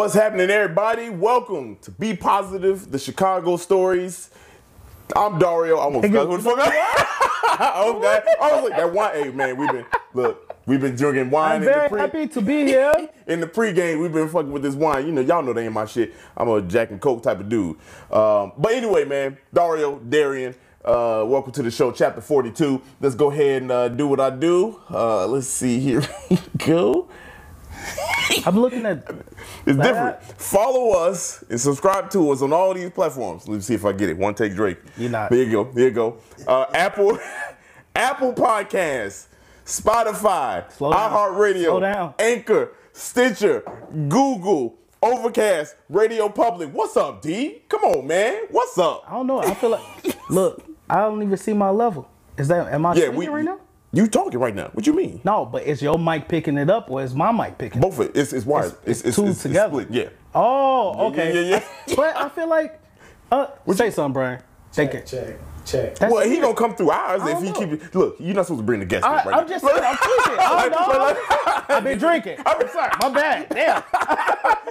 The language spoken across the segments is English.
What's happening, everybody? Welcome to Be Positive, the Chicago stories. I'm Dario. I almost forgot who the fuck I was. guy- I was like that wine. Hey man, we've been look, we've been drinking wine I'm in very the pre happy to be here. in the pregame. We've been fucking with this wine. You know, y'all know that ain't my shit. I'm a Jack and Coke type of dude. Um, but anyway, man, Dario, Darian. Uh, welcome to the show, chapter 42. Let's go ahead and uh, do what I do. Uh, let's see here. we go. I'm looking at. It's different. Follow us and subscribe to us on all these platforms. Let me see if I get it. One take Drake. You're not. There you go. There you go. Uh, Apple, Apple Podcasts, Spotify, iHeartRadio. Anchor, Stitcher, Google, Overcast, Radio Public. What's up, D? Come on, man. What's up? I don't know. I feel like. Look, I don't even see my level. Is that? Am I Yeah, we. right now? You talking right now? What you mean? No, but is your mic picking it up or is my mic picking? it up? Both of it. It's, it's wired. It's, it's, two it's- it's together. split. Yeah. Oh, okay. yeah, yeah. but I feel like. Uh, say something, Brian. Take it. Check, check. That's Well, he weird. gonna come through ours if he know. keep it. Look, you're not supposed to bring the guest in I, right I'm now. just saying, I'm tweaking. I don't know. I've been drinking. I'm sorry. My bad. Damn.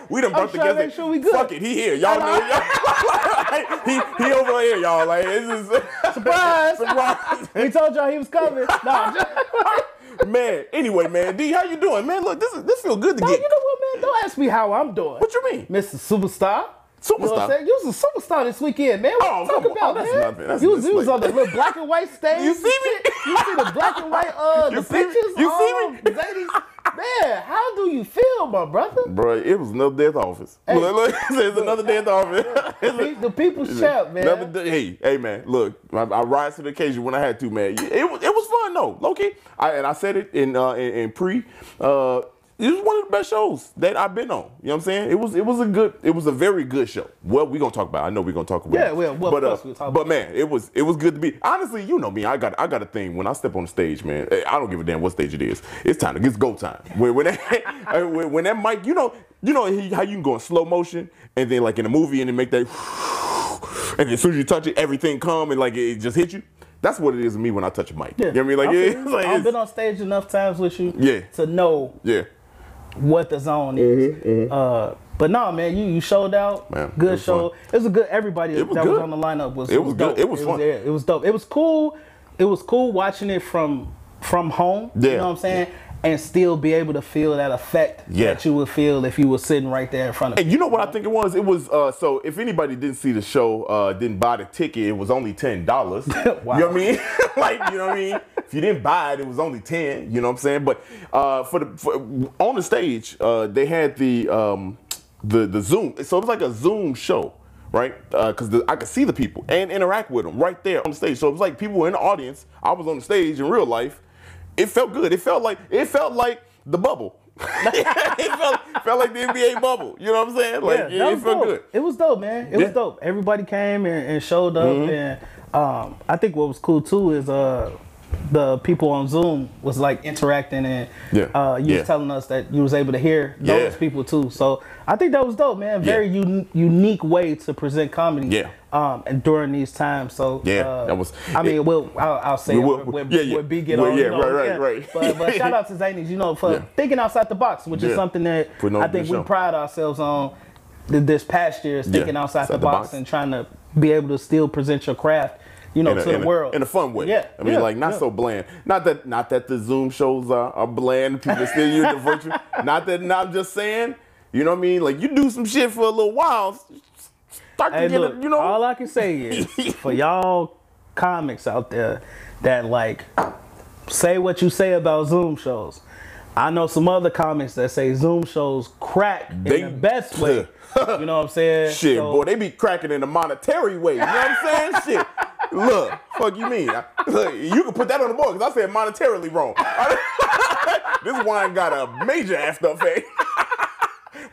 We done brought the trying to guest make in. sure we good. Fuck it, he here. Y'all know. Y'all, he he over here, y'all. Like this is Surprise. surprise. He told y'all he was coming. No, I'm just, man. Anyway, man, D, how you doing, man? Look, this is this feel good to no, get. you know what, man? Don't ask me how I'm doing. What you mean? Mr. Superstar. You know Superstar? You was a superstar this weekend, man. What Oh, you talking come on. about, Oh, that's man? nothing. That's- you was, you was on the little black and white stage. You see me? You see the black and white, uh, You the me? pictures? You see um, me? Zanies- Man, how do you feel, my brother? Bro, it was another day at the office. Look, look, it's another day at the office. The, people's champ, man. Another day- hey, hey, man, look, I, I rise to the occasion when I had to, man. It was, it was fun though, Loki. I and I said it in uh, in, in pre. Uh, it was one of the best shows that I've been on. You know what I'm saying? It was it was a good, it was a very good show. Well, we gonna talk about. it. I know we are gonna talk about. Yeah, it. well, well, but uh, we'll talk but about man, it was it was good to be. Honestly, you know me. I got I got a thing when I step on the stage, man. eh, I don't give a damn what stage it is. It's time to it's go time. When when that, when, when that mic, you know, you know how you can go in slow motion and then like in a movie and then make that and then as soon as you touch it, everything come and like it just hit you. That's what it is to me when I touch a mic. Yeah. You know what I mean? Like, I yeah, you. like I've been on stage enough times with you Yeah. to know yeah. What the zone is. Uh, but no, man, you you showed out. Man, good was show. fun. It was a good. Everybody was that was on the lineup was. It was good. dope. It was fun. yeah, it was dope. It was cool. It was cool watching it from from home. Yeah. You know what I'm saying? And still be able to feel that effect Yeah. that you would feel if you were sitting right there in front of And you know what I think it was? It was uh, so if anybody didn't see the show, uh, didn't buy the ticket, it was only ten dollars. Wow. You know what I mean? like you know what I mean? If you didn't buy it, it was only ten. You know what I'm saying? But uh, for the for, on the stage, uh, they had the um, the the Zoom. So it was like a Zoom show. Right, because I could see the people and interact with them right there on the stage. So it was like people were in the audience. I was on the stage in real life. It felt good. It felt like it felt like the bubble. it felt, felt like the NBA bubble. You know what I'm saying? Like Yeah, it, felt dope. good. It was dope, man. It Yeah. was dope. Everybody came and, and showed up, Mm-hmm. and um, I think what was cool too is uh, the people on Zoom was like interacting, and Yeah. uh, you was telling us that you was able to hear those people too. So I think that was dope, man. Very un- unique way to present comedy. Yeah. Um, and during these times, so Yeah, uh, that was- I mean, we'll I'll, I'll say we'll- with, yeah, yeah. with B get Well, on. yeah, you know, right, right, yeah. right. But, but shout out to Zanies, you know, for Yeah. thinking outside the box, which is something that on think we show. pride ourselves on this past year is thinking outside, outside the, the box, box. and trying to be able to still present your craft, you know, in a, to the in a- world in a fun way. Yeah, I mean, yeah, like not yeah. so bland. Not that not that the Zoom shows are, are bland. People still use the virtual. Not that. Not I'm just saying. You know what I mean? Like you do some shit for a little while. Start to get look, it. You know. all I can say is for y'all comics out there that like say what you say about Zoom shows. I know some other comics that say Zoom shows crack They- in the best way. you know what I'm saying? Shit, So- boy, they be cracking in a monetary way. You know what I'm saying? Shit. Look, fuck you mean? I- Look, you can put that on the board because I said monetarily wrong. this wine got a major after effect.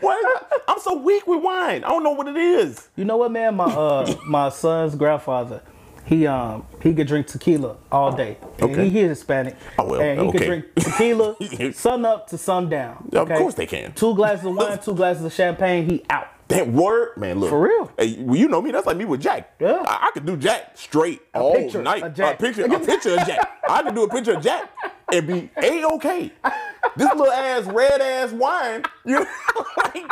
what? I'm so weak with wine. I don't know what it is. You know what, man? My uh, my son's grandfather, he um he could drink tequila all day. And Okay. He, he Hispanic. Oh, well, and he okay. could drink tequila sun up to sundown. Yeah, of course they can. Two glasses of wine, two glasses of champagne. He out. That word, man, look. For real? Hey, well, you know me. That's like me with Jack. Yeah. I, I could do Jack straight all picture night. of Jack. A picture, a picture of Jack. I could do a picture of Jack and be a okay. this little ass red ass wine. you know, like,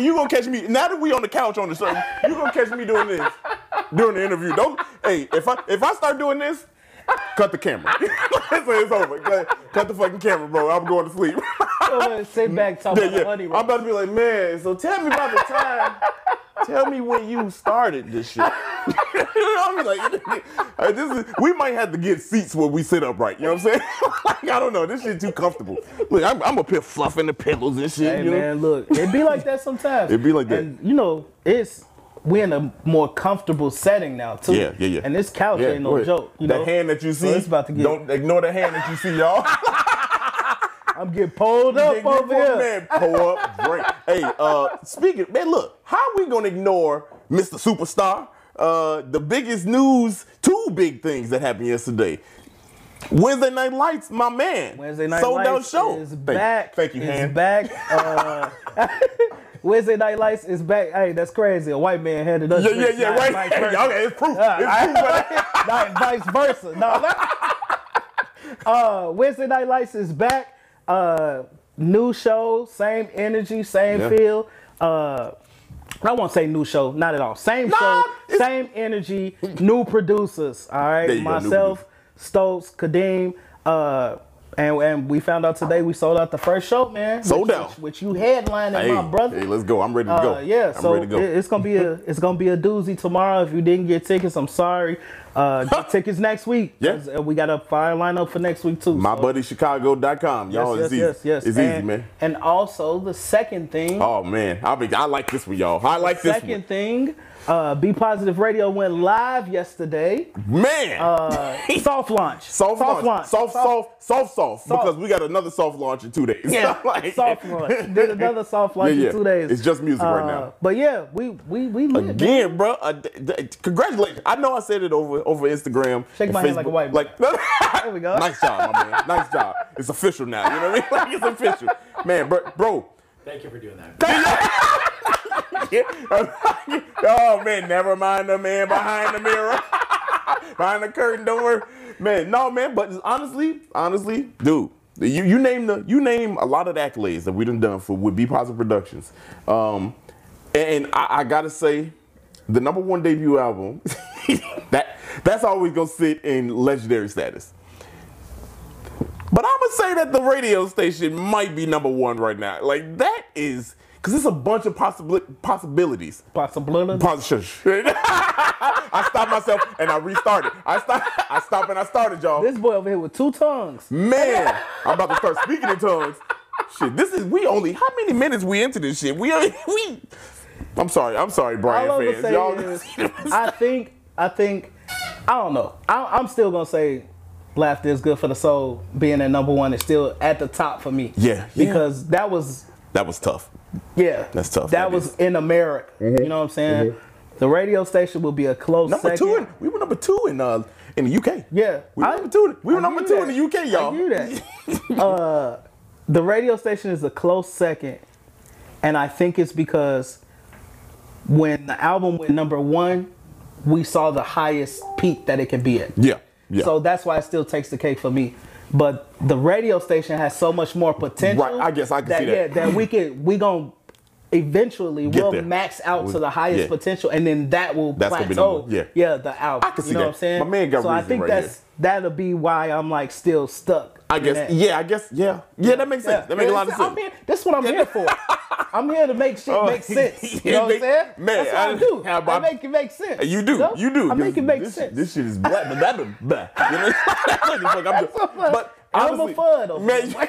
you gonna catch me now that we on the couch on the show. You gonna catch me doing this during the interview. Don't hey if I if I start doing this, cut the camera. so it's over. Cut, cut the fucking camera, bro. I'm going to sleep. Oh, I'm sit back talk Yeah, about yeah. honey. I'm about to be like, man, so tell me about the time. tell me when you started this shit. you know, I'm like, this is, we might have to get seats where we sit upright. You know what I'm saying? like, I don't know. This shit too comfortable. Look, I'm, I'm up here fluffing the pillows and shit. Hey you know? man, look, it be like that sometimes. It be like that. And you know, it's we're in a more comfortable setting now too. Yeah, yeah, yeah. And this couch Yeah, ain't no ahead. joke. You that know, hand that you see, it's about to get- don't ignore the hand that you see, y'all. I'm getting pulled up Get- over here. Man, pull up, drink. Hey, uh, speaking, man, look, how we gonna ignore Mr. Superstar? Uh, the biggest news, two big things that happened yesterday. Wednesday Night Lights, my man. Wednesday night sold out lights show. is back. Thank you, hand. back. Uh, Wednesday night lights is back. Hey, that's crazy. A white man handed us. Yeah, yeah, yeah, not right. vice Hey, versa. okay, it's proof. Uh, It's proof. not vice versa. No. uh, Wednesday Night Lights is back. Uh, new show, same energy, same Yeah. feel. Uh, I won't say new show, not at all. Same Nah, show, it's- same energy, new producers. All right, you go, new myself, Stokes, Kadeem. Uh, and, and we found out today we sold out the first show, man. Sold which, out. Which, which you headlining, Hey, my brother. hey, let's go. I'm ready to go. Uh, yeah, I'm so ready to go. it- it's gonna be a it's gonna be a doozy tomorrow. If you didn't get tickets, I'm sorry. Uh, get tickets next week. Yeah. uh, we got a fire lineup for next week too. so- MyBuddyChicago.com. Y'all, yes, it's easy. yes, yes. It's and, easy, man. And also the second thing, Oh man, I be, I like this one, y'all. I like this second thing, uh, Be Positive Radio went live yesterday. Man, Uh, soft launch. soft, launch. Soft, soft, soft, soft, Soft. Because we got another soft launch in two days. Yeah, Like- soft launch. Did another soft launch Yeah, yeah. in two days. It's just music right Uh, now. But yeah, we we we lit. Again, bro. Uh, d- d- congratulations. I know I said it over over Instagram. Shake and my hand like a Facebook. white man. Like, There we go. nice job, my man. Nice job. It's official now. You know what I mean? Like it's official, man. Bro, bro. Thank you for doing that. oh man, never mind the man behind the mirror, behind the curtain. Don't worry, man. No, man. But honestly, honestly, dude, you you name the you name a lot of the accolades that we done done for with Be Positive Productions, um, and I, I gotta say, the number one debut album, that that's always gonna sit in legendary status. But I'm gonna say that the radio station might be number one right now. Like that is because it's a bunch of possibli- possibilities. Possibility. Positive. I stopped myself and I restarted. I stopped. I stopped and I started, y'all. This boy over here with two tongues. Man, I'm about to start speaking in tongues. Shit, this is we only how many minutes we into this shit? We we. I'm sorry. I'm sorry, Brian All fans. Y'all. is, I think, I think, I don't know. I, I'm still gonna say, laughter is good for the soul. Being at number one is still at the top for me. Yeah, yeah. because that was, that was tough. yeah, That's tough, That that was is. Mm-hmm. in America. You know what I'm saying? The radio station will be a close Number second. two, in, we were number two in uh in the UK. yeah, we were I- number two. We were I number two you in the UK, y'all. I hear that. uh, the radio station is a close second, and I think it's because when the album went number one, we saw the highest peak that it can be at. Yeah, yeah. So that's why it still takes the cake for me. But the radio station has so much more potential. Right, I guess I can that, see that. Yeah, that we could we gonna eventually Get will there. max out We- to the highest yeah. potential, and then that will That's plateau. yeah. yeah, the album. I can see you know that. what I'm saying? My man got so I think right that's that'll be why I'm like still stuck. I guess. that. Yeah, I guess. Yeah, yeah. That makes sense. That makes a lot of sense. here, this what I'm here for. I'm here to make shit Oh, make sense. You yeah, know what I'm saying? man, That's what I, I- do. how I about- make it make sense. You do, know? you do. I make it make this, sense. This shit is black, but that, you know, Fuck, I'm just- but I'm a honestly, fud man,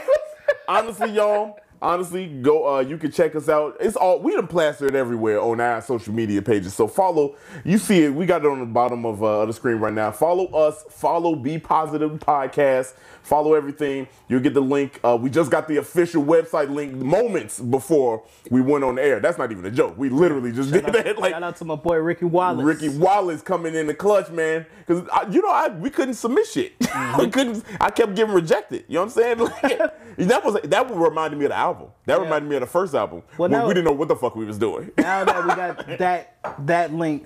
honestly, y'all, honestly, go. Uh, you can check us out. It's all we done plastered everywhere on our social media pages. So follow. You see it. We got it on the bottom of uh, the screen right now. Follow us. Follow Be Positive Podcast. Follow everything. You'll get the link. Uh, we just got the official website link moments before we went on air. That's not even a joke. We literally just did that. Like Shout out to my boy Ricky Wallace. Ricky Wallace coming in the clutch, man. Because you know, I we couldn't submit shit. Mm-hmm. we couldn't. I kept getting rejected. You know what I'm saying? Like, that was that reminded me of the album. That reminded me of the first album. Well, when now- we didn't know what the fuck we was doing. now that we got that that link,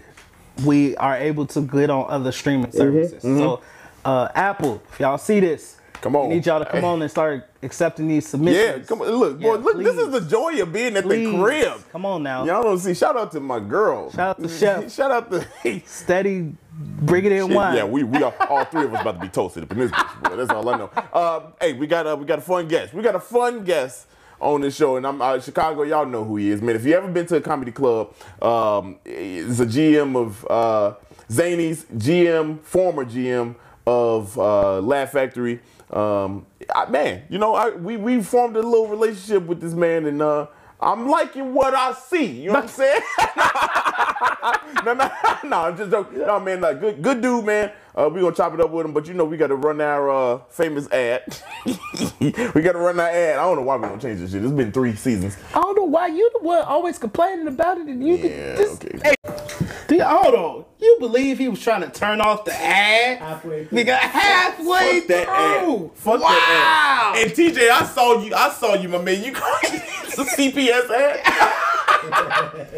we are able to get on other streaming services. So, uh, Apple, if y'all see this, Come on. Need y'all to come on and start accepting these submissions. Yeah, come on. Look, boy, Yeah, look, this is the joy of being at Please. the crib. Come on now. Y'all don't see. Shout out to my girl. Shout out to Chef. Shout out to. Steady, bring it in wine. Yeah, we we are all three of us about to be toasted up in this bitch. Boy. That's all I know. Uh, hey, we got a we got a fun guest. We got a fun guest on this show, and I'm uh, Chicago. Y'all know who he is, man. If you ever been to a comedy club, um, he's a GM of uh, Zanies, GM, former GM of uh, Laugh Factory. Um, I, man, you know, I, we we formed a little relationship with this man, and uh, I'm liking what I see. You know what I'm saying? no, no, no, I'm just joking. No, man, like, good, good dude, man. Uh, we gonna chop it up with him, but you know we got to run our uh, famous ad. we got to run our ad. I don't know why we gonna change this shit. It's been three seasons. I don't know why you the one always complaining about it, and you Yeah, just. okay. Hey, dude, hold on. You believe he was trying to turn off the ad? Halfway through. Nigga, halfway Fuck that through. ad. Fuck wow. that ad. And TJ, I saw you. I saw you, my man. You it's a CPS ad.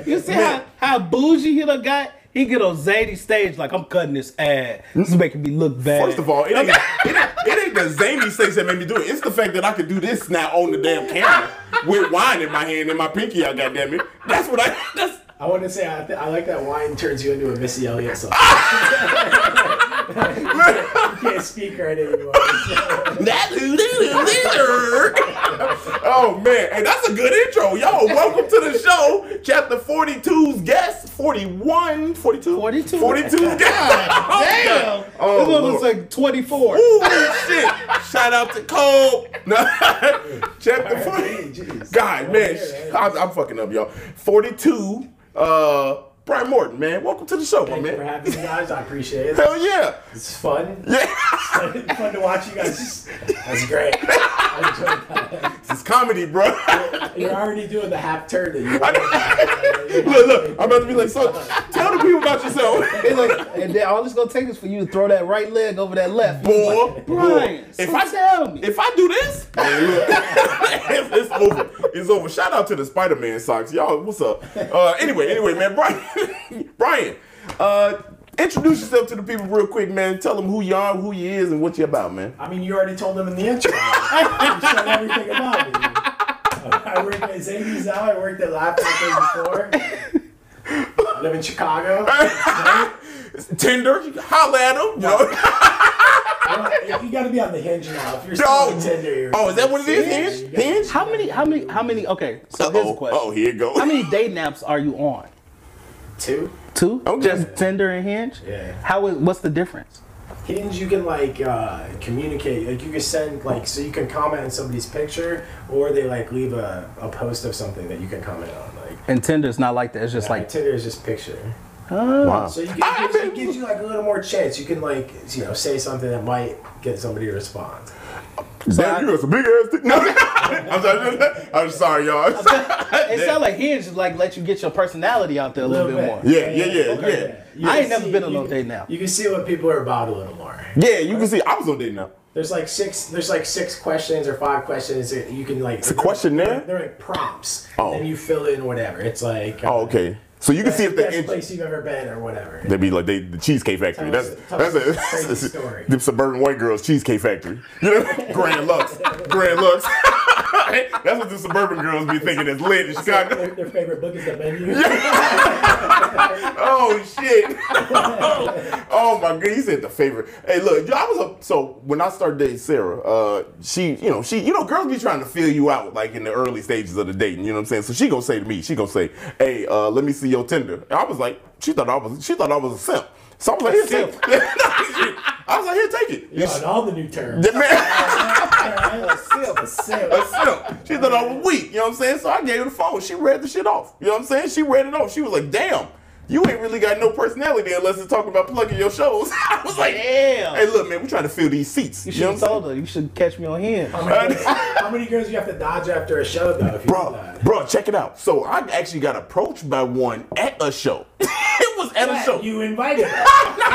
You see how, how bougie he done got? He get on Zadie stage like I'm cutting this ad. This is making me look bad. First of all, it ain't, it ain't, it ain't the zany sex that made me do it. It's the fact that I could do this now on the damn camera with wine in my hand and my pinky out. Goddamn it! That's what I. That's I want to say I, th- I like that wine turns you into a Missy Elliott song. you can't speak right anymore. oh man, hey, that's a good intro, yo. Welcome to the show, chapter 42's guest, 41, 42, 42. 42's guest. Damn. Oh, this one Lord. was like 24. Ooh, shit. Shout out to Cole. chapter 40. jeez. God, man, I'm, I'm fucking up, y'all. 42, uh, Brian Morton, man. Welcome to the show, my Thank you for man. having me, guys. I appreciate it. Hell yeah. It's fun. Yeah. It's fun to watch you guys. That's great. I enjoyed that. This is comedy, bro. You're already doing the half turn that you look, look, I'm about to be like, so tell the people about yourself. It's like, and then all it's gonna take is for you to throw that right leg over that left. Boy, Brian, boy, so if I tell me. if I do this, man, look, it's, it's over. It's over. Shout out to the Spider-Man socks, y'all. What's up? Uh, anyway, anyway, man, Brian, Brian, uh, introduce yourself to the people real quick, man. Tell them who you are, who you is, and what you about, man. I mean, you already told them in the intro. you said everything about me. I worked at Zanies now. I worked at Laugh Factory before. I live in Chicago. Tinder, holla at them. You know? You got to be on the hinge now. If you're still Oh, on Tinder, you're oh, is that what it is? Yeah, Hinge? Hinge? How many? How many? How many? Okay, so here's a question. Oh, here it goes. How many dating apps are you on? Two. Two? Okay. Just Tinder and Hinge? Yeah. How is? What's the difference? Hinge, you can like uh, communicate. Like you can send like so you can comment on somebody's picture, or they like leave a, a post of something that you can comment on. Like And Tinder's not like that. It's just like like. Tinder is just picture. Wow. So you can, it, gives, it gives you like a little more chance. You can like you know say something that might get somebody to respond. Damn, you got some big ass dick. No, I'm sorry. I'm sorry, y'all. It sounds like Hinge just like let you get your personality out there a little, bit, more. Yeah, yeah, yeah, yeah. You I can ain't never see- been on you no date now. You can see what people are about a little more. Yeah, you can see. I was on date now. There's like six. There's like six questions or five questions that you can like. It's a questionnaire? They're, like prompts. Oh. And you fill in whatever. It's like. uh, Oh, okay. So you can see if the best they're. Place you've ever been or whatever. They'd be like they the Cheesecake Factory. Tell That's us- that's a, a crazy story. the suburban white girls Cheesecake Factory. You know, Grand Lux, Grand Lux. that's what the suburban girls be thinking is lit in Chicago. Their, their favorite book is the menu. Oh shit! oh my god, he said the favorite. Hey, look, I was a so when I started dating Sarah, uh, she, you know, she, you know, girls be trying to feel you out like in the early stages of the dating. You know what I'm saying? So she gonna say to me, she gonna say, "Hey, uh, let me see your Tinder." And I was like, she thought I was, she thought I was a simp. So I was like, here, take it. I was like, here, take it. Yeah, and all the new terms. Man. a simp, a simp. a simp. She thought I was weak. You know what I'm saying? So I gave her the phone. She read the shit off. You know what I'm saying? She read it off. She was like, damn. You ain't really got no personality unless it's talking about plugging your shows. I was like, Damn. Hey, look, man, we trying to fill these seats. You You, should have told her. You should catch me on Hinge. How many, how many girls do you have to dodge after a show though? If you do Bro, that? bro, check it out. So I actually got approached by one at a show. it was at a show. You invited her.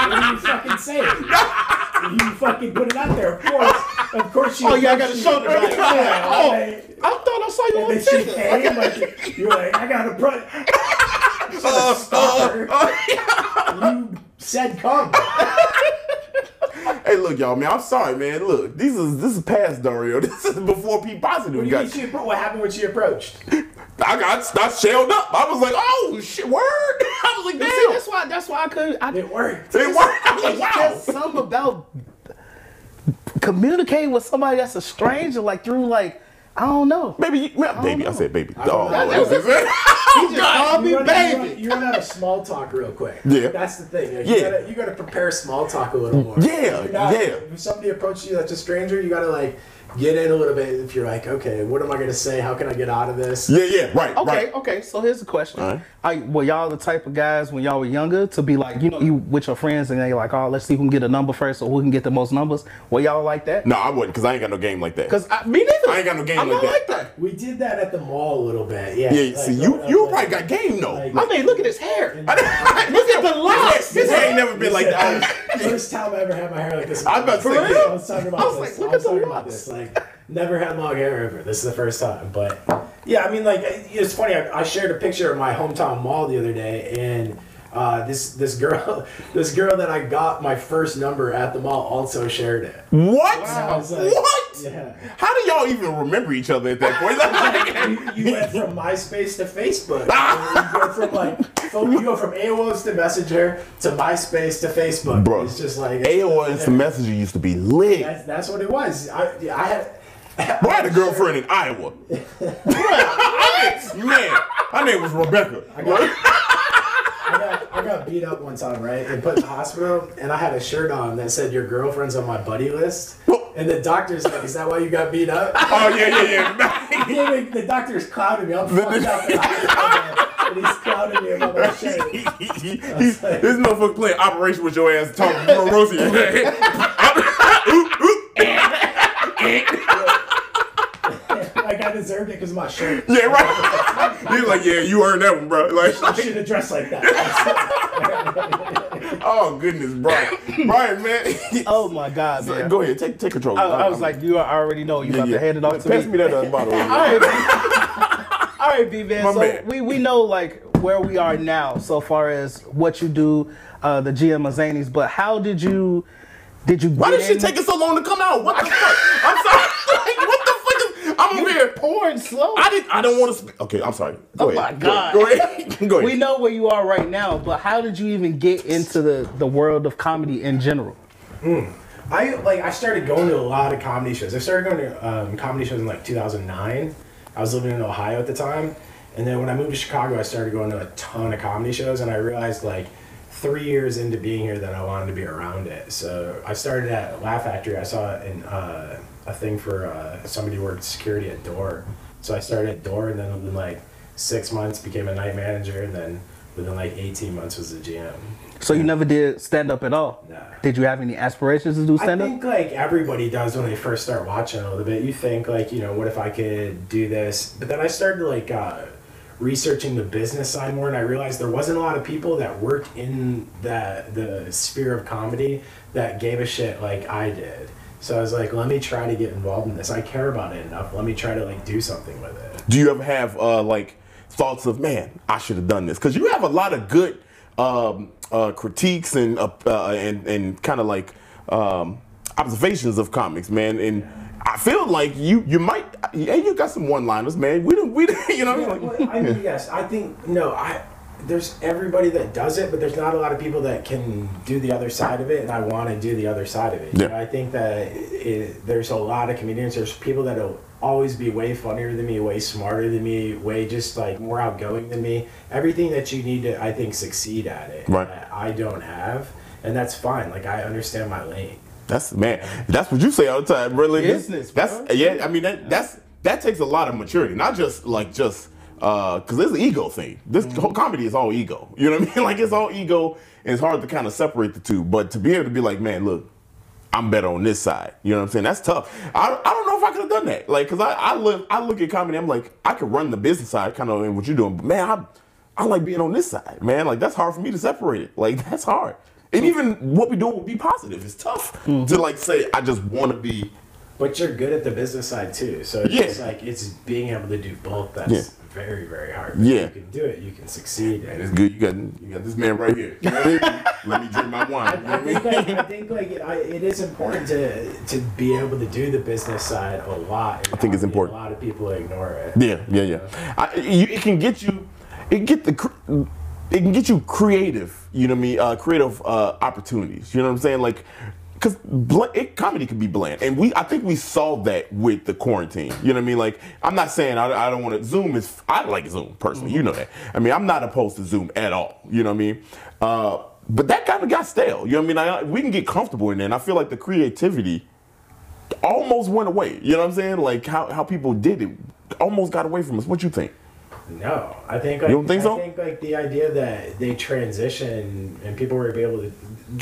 what do you fucking say? You fucking put it out there. Of course, of course. She Oh, yeah, I got a she- show tonight. Yeah, Oh. like, I thought I saw you and on then she came. Like, you're like, I got a pro. You should Uh, have stopped her. uh, uh, You said come. Hey, look, y'all, man. I'm sorry, man. Look, this is this is past Dario. This is before P What positive do you got. she What happened when she approached? I got I shelled up. I was like, oh shit, word. I was like, See, damn. that's why. That's why I couldn't. I, It worked. It worked. I was like, wow. just something about communicating with somebody that's a stranger, like through like I don't know. Baby, you- well, baby. I said baby. don't Oh, know. that's it. He just called me You baby. run, you run out of small talk real quick. Yeah. That's the thing. You, Yeah. gotta, you gotta prepare small talk a little more. Yeah, not- yeah. If somebody approaches you that's a stranger, you gotta like get in a little bit. If you're like, okay, what am I gonna say? How can I get out of this? Yeah, yeah, right, Okay, right. okay. So here's the question: All right. I, Were y'all the type of guys when y'all were younger to be like, you know, you with your friends and they like, oh, let's see who can get a number first or who can get the most numbers? Were y'all like that? No, I wouldn't, cause I ain't got no game like that. Because me neither. I ain't got no game I'm like not that. like that. We did that at the mall a little bit. Yeah. yeah, like, see, you growing you up, probably got game though. like- I mean, look at his hair. Look at the locks. His hair ain't never been like that. First time I ever had my hair like this. I was about to For say, real? I was talking about I was this. like, look I was at the talking about locks. this. Never had long hair ever. This is the first time. But yeah, I mean, like, it's funny. I, I shared a picture of my hometown mall the other day, and uh, this this girl, this girl that I got my first number at the mall also shared it. What? Was like, what? yeah. How do y'all even remember each other at that point? Like, You, you went from MySpace to Facebook. you go from like phone- you go from AOL's to Messenger to MySpace to Facebook. Bro, it's just like AOL Instant Messenger used to be lit. That's, that's what it was. I, I had. Bro, I had a girlfriend in Iowa. Man, her name was Rebecca. I got, I got beat up one time, right? And put in the hospital, and I had a shirt on that said "Your girlfriend's on my buddy list." And the doctor's like, "Is that why you got beat up?" Oh yeah, yeah, yeah. Yeah, like, the doctor's clouding me. I'm fucked up. the And he's clouding me about my shirt. He's- this motherfucker playing Operation with your ass talking to Rosie. Like I deserved it because of my shirt. yeah, right. He's like, yeah, you earned that one, bro. Like, I should have dressed like that. oh goodness, Brian, Brian, man. Oh my God, man. Go ahead, take take control. I, I was like, you already know you about to hand it off to me. Pass me. me that uh, bottle. All right, B. All right, B man. My So man. we we know like where we are now, so far as what you do, uh, the GM of Zanies. But how did you did you? Why get did she in- take it so long to come out? What the fuck? I'm sorry. Like, what the fuck is? I'm over here. pouring slow? I didn't. I don't want to speak. Okay, I'm sorry. Go Oh ahead. my God. Go ahead. Go ahead. we know where you are right now, but how did you even get into the the world of comedy in general? I like I started going to a lot of comedy shows. I started going to um, comedy shows in like 2009. I was living in Ohio at the time, and then when I moved to Chicago, I started going to a ton of comedy shows, and I realized like three years into being here that I wanted to be around it. So I started at Laugh Factory. I saw it in, uh, a thing for uh, somebody who worked security at Door. So I started at Door, and then within like six months became a night manager, and then within like 18 months was a GM. So you never did stand up at all? Nah. Did you have any aspirations to do stand up? I think like everybody does when they first start watching a little bit. You think like, you know, what if I could do this? But then I started like uh, researching the business side more, and I realized there wasn't a lot of people that worked in that the sphere of comedy that gave a shit like I did. So I was like, let me try to get involved in this. I care about it enough. Let me try to like do something with it. Do you ever have uh, like thoughts of man, I should have done this? Because you have a lot of good um, uh, critiques and uh, uh, and and kind of like um, observations of comics, man. And I feel like you you might yeah you got some one liners, man. We don't we don't- you know Yeah, like, well, I mean, yes, I think no, I there's everybody that does it, but there's not a lot of people that can do the other side of it, and I want to do the other side of it. You Yeah. know, I think that it, there's a lot of comedians. There's people that'll always be way funnier than me, way smarter than me, way just like more outgoing than me. Everything that you need to, I think, succeed at it. Right. that I don't have, and that's fine. Like I understand my lane. That's man. That's what you say all the time, really. Business, That's bro. yeah. I mean that that's that takes a lot of maturity, not just like just uh because it's an ego thing. This Mm-hmm. whole comedy is all ego. You know what I mean? Like it's all ego, and it's hard to kind of separate the two. But to be able to be like, man, look. I'm better on this side. You know what I'm saying? That's tough. I, I don't know if I could have done that. Like, cause I, I look I look at comedy. I'm like, I could run the business side, kind of in what you're doing. But man, I I like being on this side, man. Like that's hard for me to separate it. Like that's hard. And even what we doing would be positive. It's tough to like say I just want to be. But you're good at the business side too, so it's Yeah. just like it's being able to do both. That's Yeah. Very, very hard. But Yeah. You can do it. You can succeed. And it's good. You got you got this man right here. You know what I mean? Let me drink my wine. I I think like, I think like it, I, it is important to to be able to do the business side a lot. I think it's important. A lot of people ignore it. Yeah, yeah, yeah. I, you, it can get you, it get the, cr- it can get you creative. You know what I mean? Uh, creative uh, opportunities. You know what I'm saying? Like, cause bl- it comedy can be bland, and we I think we solved that with the quarantine. You know what I mean? Like, I'm not saying I, I don't want to. Zoom is I like Zoom personally. You know that. I mean, I'm not opposed to Zoom at all. You know what I mean? Uh, but that kind of got stale. You know what I mean? I, we can get comfortable in there, and I feel like the creativity almost went away. You know what I'm saying? Like how, how people did it almost got away from us. What you think? No, I think like, You don't think so? I think like the idea that they transition and people were able to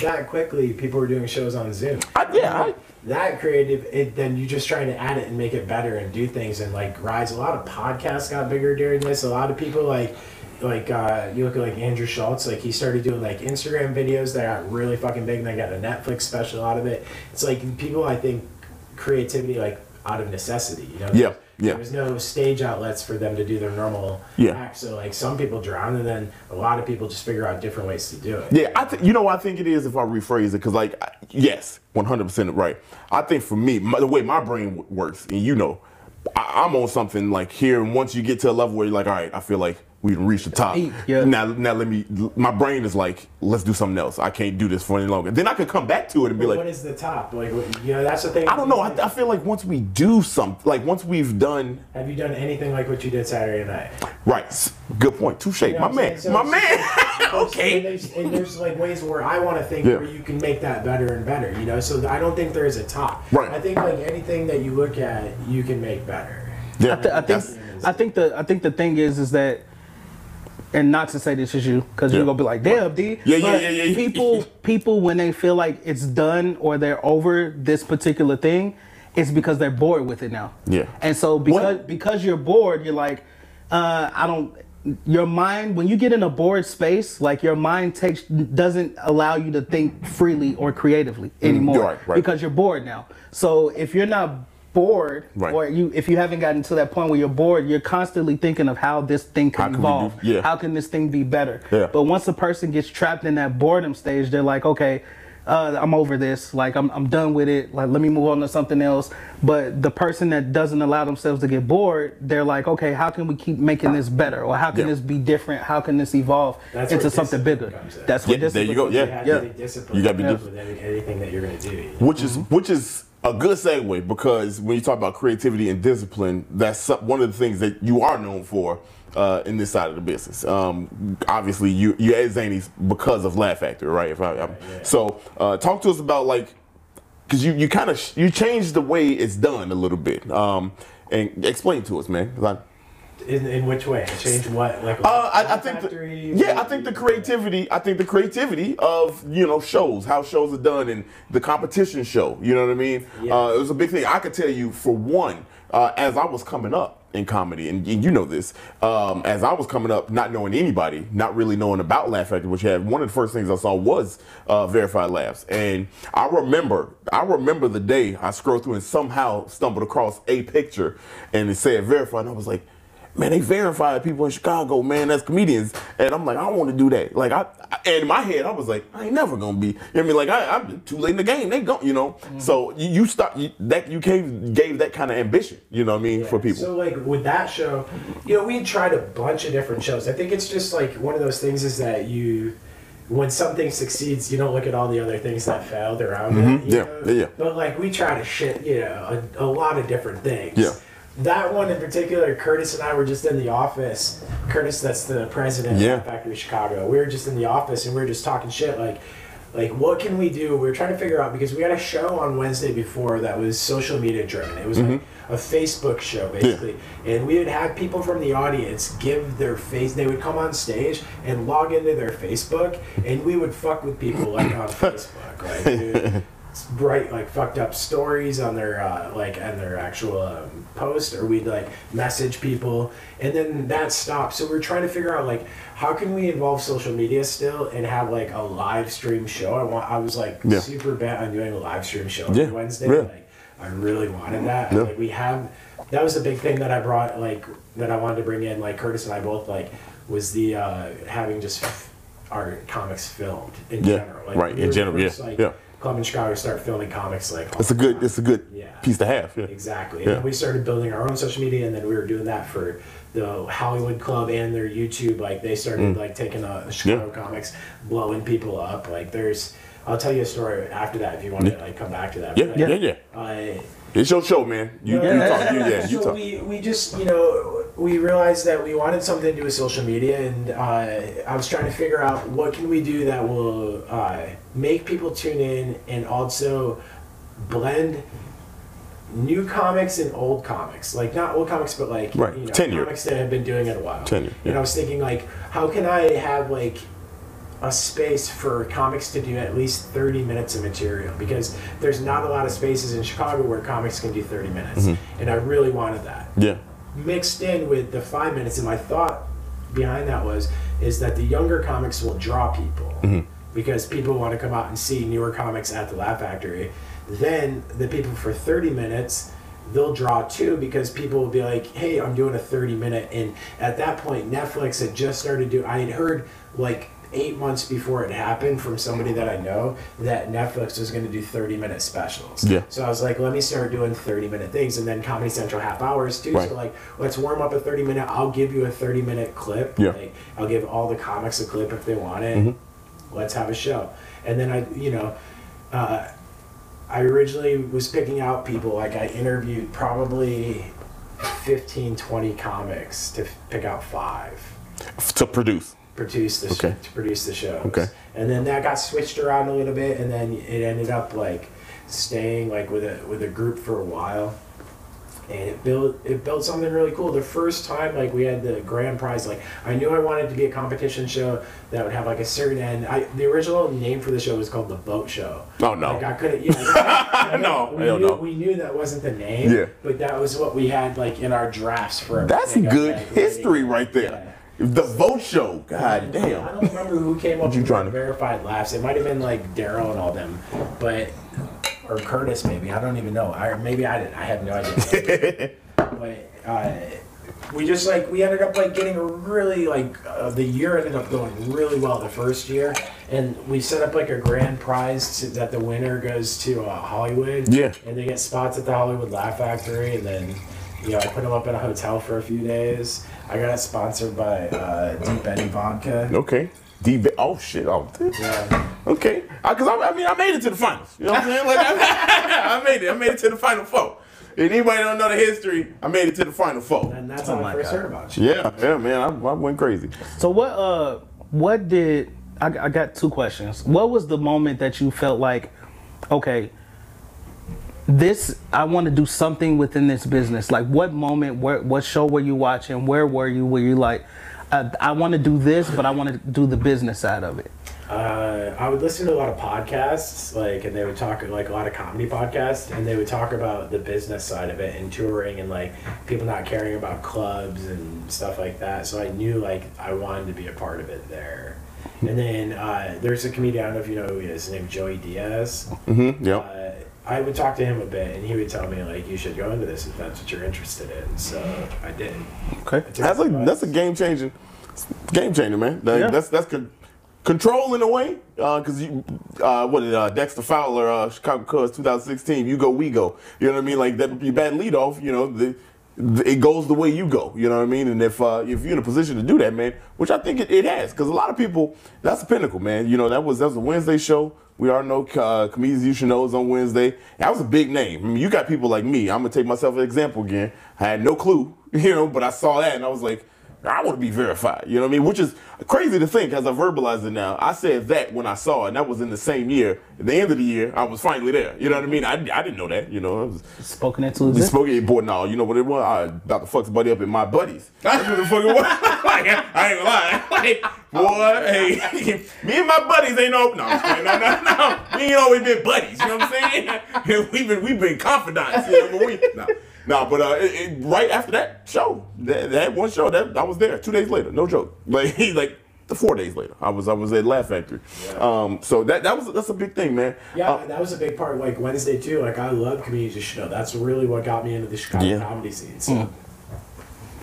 that quickly. People were doing shows on Zoom. I, yeah, I, that creative it then you just trying to add it and make it better and do things and like rise a lot of podcasts got bigger during this a lot of people like like uh, you look at like Andrew Schulz like he started doing like Instagram videos that got really fucking big and they got a Netflix special out of it it's like people I think creativity like out of necessity you know Yeah, yeah. there's no stage outlets for them to do their normal Yeah. act so like some people drown and then a lot of people just figure out different ways to do it yeah. I think you know what I think it is if I rephrase it because like I- yes, 100 percent right. I think for me my, the way my brain works, and you know, I, I'm on something like here, and once you get to a level where you're like, all right, I feel like we done reached the top. Yeah. Now, now let me. My brain is like, let's do something else. I can't do this for any longer. Then I could come back to it and be But like, what is the top like what, you know that's the thing I don't know. I, I feel like once we do something, like once we've done have you done anything like what you did Saturday night right, good point, touche, You know my man. So my man. okay. And there's, and there's like ways where I want to think Yeah. where you can make that better and better, you know. So I don't think there is a top. Right. I think like anything that you look at, you can make better. Yeah, I, th- I think I think the I think the thing is is that, and not to say this is you because Yeah. you're gonna be like, damn, D. Yeah, yeah, but yeah, yeah. People people when they feel like it's done or they're over this particular thing, it's because they're bored with it now. Yeah. And so because What- because you're bored, you're like, uh, I don't. Your mind, when you get in a bored space, like your mind takes doesn't allow you to think freely or creatively anymore Mm, right, right. because you're bored now. So if you're not bored, Right. or you if you haven't gotten to that point where you're bored, you're constantly thinking of how this thing How can can do- evolve. yeah. How can this thing be better? Yeah. But once a person gets trapped in that boredom stage, they're like, okay, uh, I'm over this. Like I'm I'm done with it. Like let me move on to something else. But the person that doesn't allow themselves to get bored, they're like, okay, how can we keep making this better? Or how can Yeah. this be different? How can this evolve That's into something bigger? That's what Yeah, there you go, discipline- yeah. You have Yeah. to be disciplined. You gotta be with dis- anything that you're gonna do. which is which is a good segue because when you talk about creativity and discipline, that's one of the things that you are known for uh, in this side of the business. Um, obviously, you you at Zanies because of Laugh Factory, right? If I, yeah. so, uh, talk to us about like because you you kind of you changed the way it's done a little bit, um, and explain to us, man. 'cause I- In, in which way? Change what? Like Uh, I, I think, the, factory? yeah, I think the creativity. I think the creativity of you know shows, how shows are done, and the competition show. You know what I mean? Yeah. Uh, it was a big thing. I could tell you for one, uh, as I was coming up in comedy, and, and you know this, um, as I was coming up, not knowing anybody, not really knowing about Laugh Factory, which had one of the first things I saw was uh, Verified Laughs, and I remember, I remember the day I scrolled through and somehow stumbled across a picture, and it said Verified, and I was like man, they verified people in Chicago, man, as comedians. And I'm like, I don't want to do that. Like, I, I- and in my head, I was like, I ain't never gonna be. You know what I mean? Like, I, I'm too late in the game. They go, you know. So you, you start you, that you gave gave that kind of ambition. You know what I mean for people. So like with that show, you know, we tried a bunch of different shows. I think it's just like one of those things is that you when something succeeds, you don't look at all the other things that failed around it. you Mm-hmm. Yeah, know? yeah, yeah. But like we try to shit, you know, a, a lot of different things. Yeah. That one in particular, Curtis and I were just in the office. Curtis, that's the president Yeah. of Factory Chicago. We were just in the office and we were just talking shit like like what can we do? We were trying to figure out because we had a show on Wednesday before that was social media driven. It was like Mm-hmm. a Facebook show basically. And we would have people from the audience give their face they would come on stage and log into their Facebook and we would fuck with people like on Facebook. Like dude, bright like fucked up stories on their uh, like and their actual um, post or we'd like message people and then that stopped so we're trying to figure out like how can we involve social media still and have like a live stream show i want i was like Yeah. super bent on doing a live stream show Yeah, on wednesday yeah. like i really wanted that Yeah. like we have that was a big thing that I brought like that I wanted to bring in. Like Curtis and I both like was the uh, having just our comics filmed in general. Like, right, we in general, yeah, like, yeah. Club in Chicago start filming comics like. It's a good. It's a good Yeah. piece to have. Yeah. Exactly. Yeah. Then we started building our own social media, and then we were doing that for the Hollywood Club and their YouTube. Like they started like taking uh, Chicago Mm. Yeah. comics, blowing people up. Like there's, I'll tell you a story after that if you want to like come back to that. Yeah, But, yeah, yeah. Uh, It's your show, man. You, you talk. You, yeah, you so talk. we, we just you know we realized that we wanted something to do with social media and uh, I was trying to figure out what can we do that will uh, make people tune in and also blend new comics and old comics like not old comics but like Right. you know, Tenure. comics that have been doing it a while Tenure, and yeah. I was thinking like how can I have like a space for comics to do at least 30 minutes of material because there's not a lot of spaces in Chicago where comics can do 30 minutes. Mm-hmm. And I really wanted that. Yeah. Mixed in with the five minutes, and my thought behind that was is that the younger comics will draw people Mm-hmm. because people want to come out and see newer comics at the Laugh Factory. Then the people for 30 minutes they'll draw too because people will be like, "Hey, I'm doing a 30 minute." And at that point, Netflix had just started doing. I had heard like eight months before it happened from somebody that I know that Netflix was going to do 30 minute specials. Yeah. So I was like, let me start doing 30 minute things, and then Comedy Central half hours too. Right. So like, let's warm up a 30 minute. I'll give you a 30 minute clip. Yeah. Like, I'll give all the comics a clip if they want it. Mm-hmm. Let's have a show. And then I, you know, uh, I originally was picking out people. Like I interviewed probably 15, 20 comics to f- pick out five To produce. Produce the Okay. to produce the shows. Okay. And then that got switched around a little bit, and then it ended up like staying like with a with a group for a while. And it built it built something really cool. The first time like we had the grand prize, like I knew I wanted to be a competition show that would have like a certain end. I the original name for the show was called the Boat Show. Oh, no. Like I couldn't. You know, No, we hell knew, no. We knew that wasn't the name. Yeah. But that was what we had like in our drafts for. That's good history right there. The vote show. God damn. I don't remember who came up you with trying to- verified laughs. It might have been like Daryl and all them, but or Curtis maybe. I don't even know. I maybe I didn't. I have no idea. but uh, we just like we ended up like getting a really like uh, the year ended up going really well the first year, and we set up like a grand prize to, that the winner goes to uh, Hollywood. Yeah. and they get spots at the Hollywood Laugh Factory, and then. You know, I put him up in a hotel for a few days. I got it sponsored by uh, Deep Eddy Vodka. Okay. D. Oh shit. Oh. Yeah. Okay. Because I, I mean, I made it to the finals. You know what I'm saying? Like, I, I made it. I made it to the final four. If anybody don't know the history, I made it to the final four. And that's Oh how my I first God. heard about you. Yeah, yeah, man. I, I went crazy. So what uh what did I, I got two questions. What was the moment that you felt like okay this I want to do something within this business. Like what moment where what show were you watching? Where were you? Were you like I, I want to do this, but I want to do the business side of it. Uh, I would listen to a lot of podcasts, like, and they would talk like a lot of comedy podcasts, and they would talk about the business side of it and touring and like people not caring about clubs and stuff like that. So I knew like I wanted to be a part of it there. And then uh, there's a comedian I don't know if you know who he is. His name's Joey Diaz. Mm-hmm. Yep. Uh, I would talk to him a bit, and he would tell me like you should go into this if that's what you're interested in. So I did. Okay. That's a that's a game changing, game changer, man. That- Yeah. That's that's con- control in a way, because you, uh, what did uh, Dexter Fowler, uh, Chicago Cubs, 2016, you go, we go. You know what I mean? Like that, you bad lead off. You know, the, the, it goes the way you go. You know what I mean? And if uh, if you're in a position to do that, man, which I think it, it has, because a lot of people, that's the pinnacle, man. You know, that was that was a Wednesday show. We are no uh, comedians you should know is on Wednesday. That was a big name. I mean, you got people like me. I'm gonna take myself an example again. I had no clue, you know, but I saw that and I was like, I want to be verified. You know what I mean? Which is crazy to think as I verbalize it now. I said that when I saw it, and that was in the same year. At the end of the year, I was finally there. You know what I mean? I, I didn't know that. You know, I was Spoken into existence. spoke at boy. No, you know what it was? I about to fuck somebody up in my buddies. That's what the fuck it was. like, I ain't gonna lie. Like, boy, hey, me and my buddies ain't no, no, no, no, no. We ain't always been buddies. You know what I'm saying? we've been, we've been confidants. You know, but we, no, no, but uh, it, it, right after that show, that, that one show, that I was there two days later. No joke. Like, he like. four days later, I was I was at Laugh Factory. Um, so that that was that's a big thing, man. Yeah, Uh, that was a big part. Like Wednesday too. Like I love comedians show. That's really what got me into the Chicago Yeah. comedy scene. So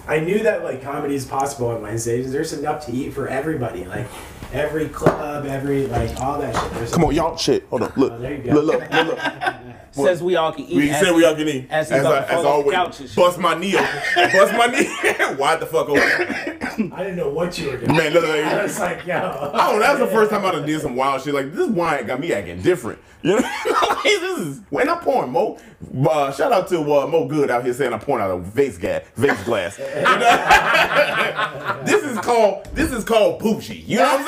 I knew that like comedy is possible on Wednesdays. There's enough to eat for everybody. Like every club, every like all that shit. There's come on, y'all. Shit. Hold on. Look. Oh, there you go. Look. Look. Look. look. Says we all can eat. We as said he- we all can eat. As, As, he's I, as fall off the always, couch bust my knee open. bust my knee. Why the fuck open. I didn't know what you were doing. Man, look, look, I was like, yo. Oh, that was the first time I done did some wild shit. Like this wine got me acting different. You know, like, this is when I'm pouring Mo. Uh, shout out to uh, Mo Good out here saying I'm pouring out a vase gas, vase glass. This is called this is called bougie. You know what I'm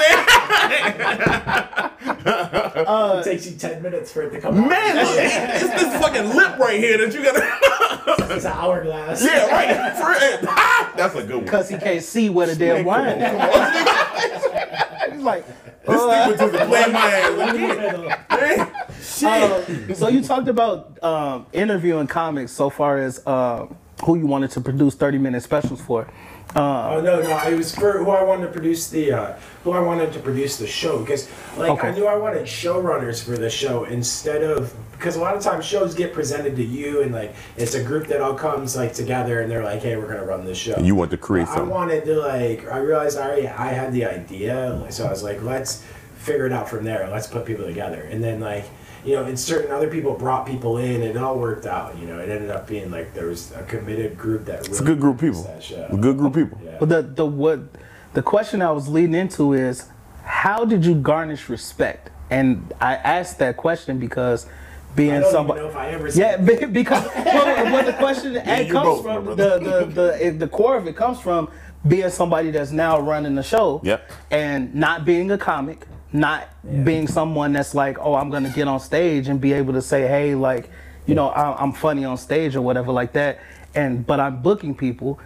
saying? it takes you ten minutes for it to come out. Man, look, it's this fucking lip right here that you gotta. it's an hourglass. yeah, right. For, ah, that's a good one. Because he can't see where the damn wine is. Come on. He's like, This uh, nigga just playing my ass. Shit. uh, so you talked about um, interviewing comics so far as uh, who you wanted to produce 30 minute specials for. Oh no, no, it was for who I wanted to produce the uh, who I wanted to produce the show because like Okay. I knew I wanted showrunners for the show instead of because a lot of times shows get presented to you and like it's a group that all comes like together and they're like hey we're gonna run this show. You want to create I something. wanted to like I realized I already I had the idea so I was like let's figure it out from there let's put people together and then like you know and certain other people brought people in and it all worked out you know it ended up being like there was a committed group that It's a good group of people. A good group of people. Yeah. But the, the, what, the question I was leading into is how did you garnish respect? And I asked that question because being I don't somebody. even know if I ever Yeah, because well, what the question it you comes both, from, the, brother. the, the, the core of it comes from being somebody that's now running the show Yep. and not being a comic, not being someone that's like, oh, I'm going to get on stage and be able to say, hey, like, you know, I- I'm funny on stage or whatever like that. And but I'm booking people.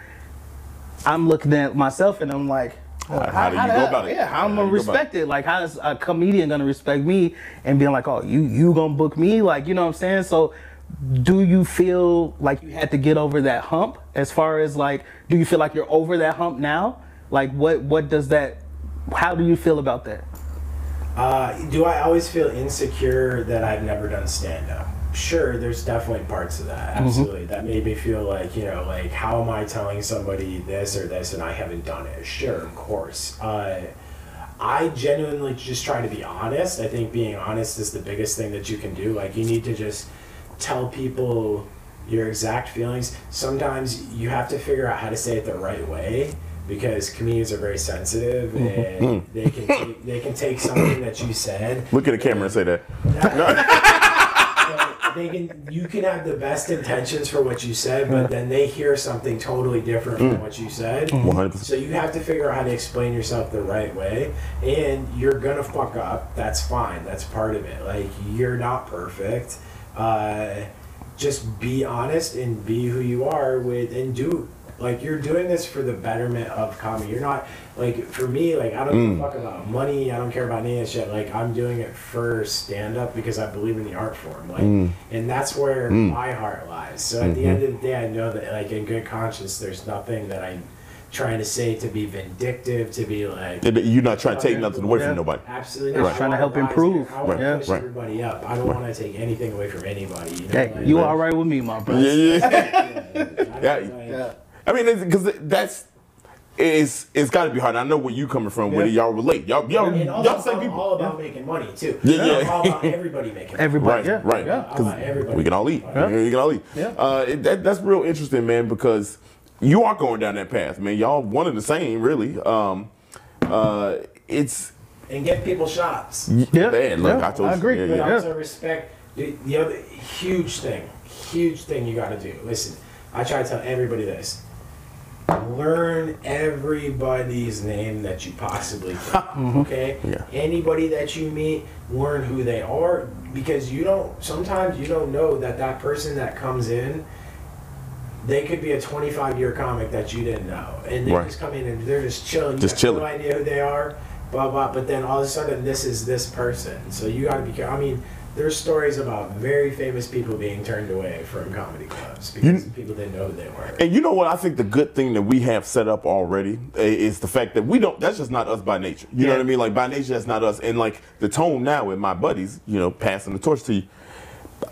I'm looking at myself and I'm like, How- how do you go about it? Yeah, how am I do you go about respect it? Like, how is a comedian gonna respect me and being like, oh, you you gonna book me? Like, you know what I'm saying? So, do you feel like you had to get over that hump? As far as like, do you feel like you're over that hump now? Like, what what does that? How do you feel about that? Uh, do I always feel insecure that I've never done stand up? Sure, there's definitely parts of that. Absolutely. That made me feel like, you know, like, how am I telling somebody this or this and I haven't done it? Sure, of course. Uh, I genuinely just try to be honest. I think being honest is the biggest thing that you can do. Like, you need to just tell people your exact feelings. Sometimes you have to figure out how to say it the right way because comedians are very sensitive mm-hmm. and hmm. they can take, they can take something that you said Look at the camera and say that. but they can you can have the best intentions for what you said, but hmm. then they hear something totally different from hmm. what you said. 100%. So you have to figure out how to explain yourself the right way, and you're gonna fuck up. That's fine. That's part of it. Like you're not perfect. Uh, just be honest and be who you are with, and do like you're doing this for the betterment of comedy. You're not like for me. Like I don't give a mm. fuck about money. I don't care about any of that shit. Like I'm doing it for stand up because I believe in the art form. Like, mm. and that's where mm. my heart lies. So at the mm-hmm. end of the day, I know that like in good conscience, there's nothing that I'm trying to say to be vindictive, to be like. You're not trying to take nothing away Yeah. from nobody. Absolutely Right. Trying to help improve. there. I want Yeah. to push Right. everybody up. I don't want to take anything away from anybody. You know? Hey, like, you all right with me, my brother? Yeah, yeah. I don't, Yeah. like- Yeah. I mean, because that's it's it's got to be hard. I know where you coming from. Where Yeah. y'all relate. Y'all y'all And also, y'all say I'm people. all about making money too. Yeah, yeah. I'm all about everybody making money. Everybody, Right, yeah, right. yeah. I'm about everybody. We can all eat. Yeah. We can all eat. Yeah. Uh, it, that, that's real interesting, man, because you are going down that path, man. Y'all one and the same, really. Um, uh, it's and get people shots. Yeah, Man, look, yeah, I told I you. agree. Yeah, But yeah. also respect. The, the other huge thing, huge thing you got to do. Listen, I try to tell everybody this. Learn everybody's name that you possibly can. Mm-hmm. Okay. Yeah. Anybody that you meet, learn who they are because you don't. Sometimes you don't know that that person that comes in. They could be a 25 year comic that you didn't know, and they Right. just come in and they're just chilling. Just chilling. No idea who they are, blah blah. But then all of a sudden, this is this person. So you got to be. care- I mean, there's stories about very famous people being turned away from comedy clubs because You- people didn't know who they were. And you know what? I think the good thing that we have set up already eh, is the fact that we don't. That's just not us by nature. You know what I mean? Like by nature, that's not us. And like the tone now with my buddies, you know, passing the torch to you.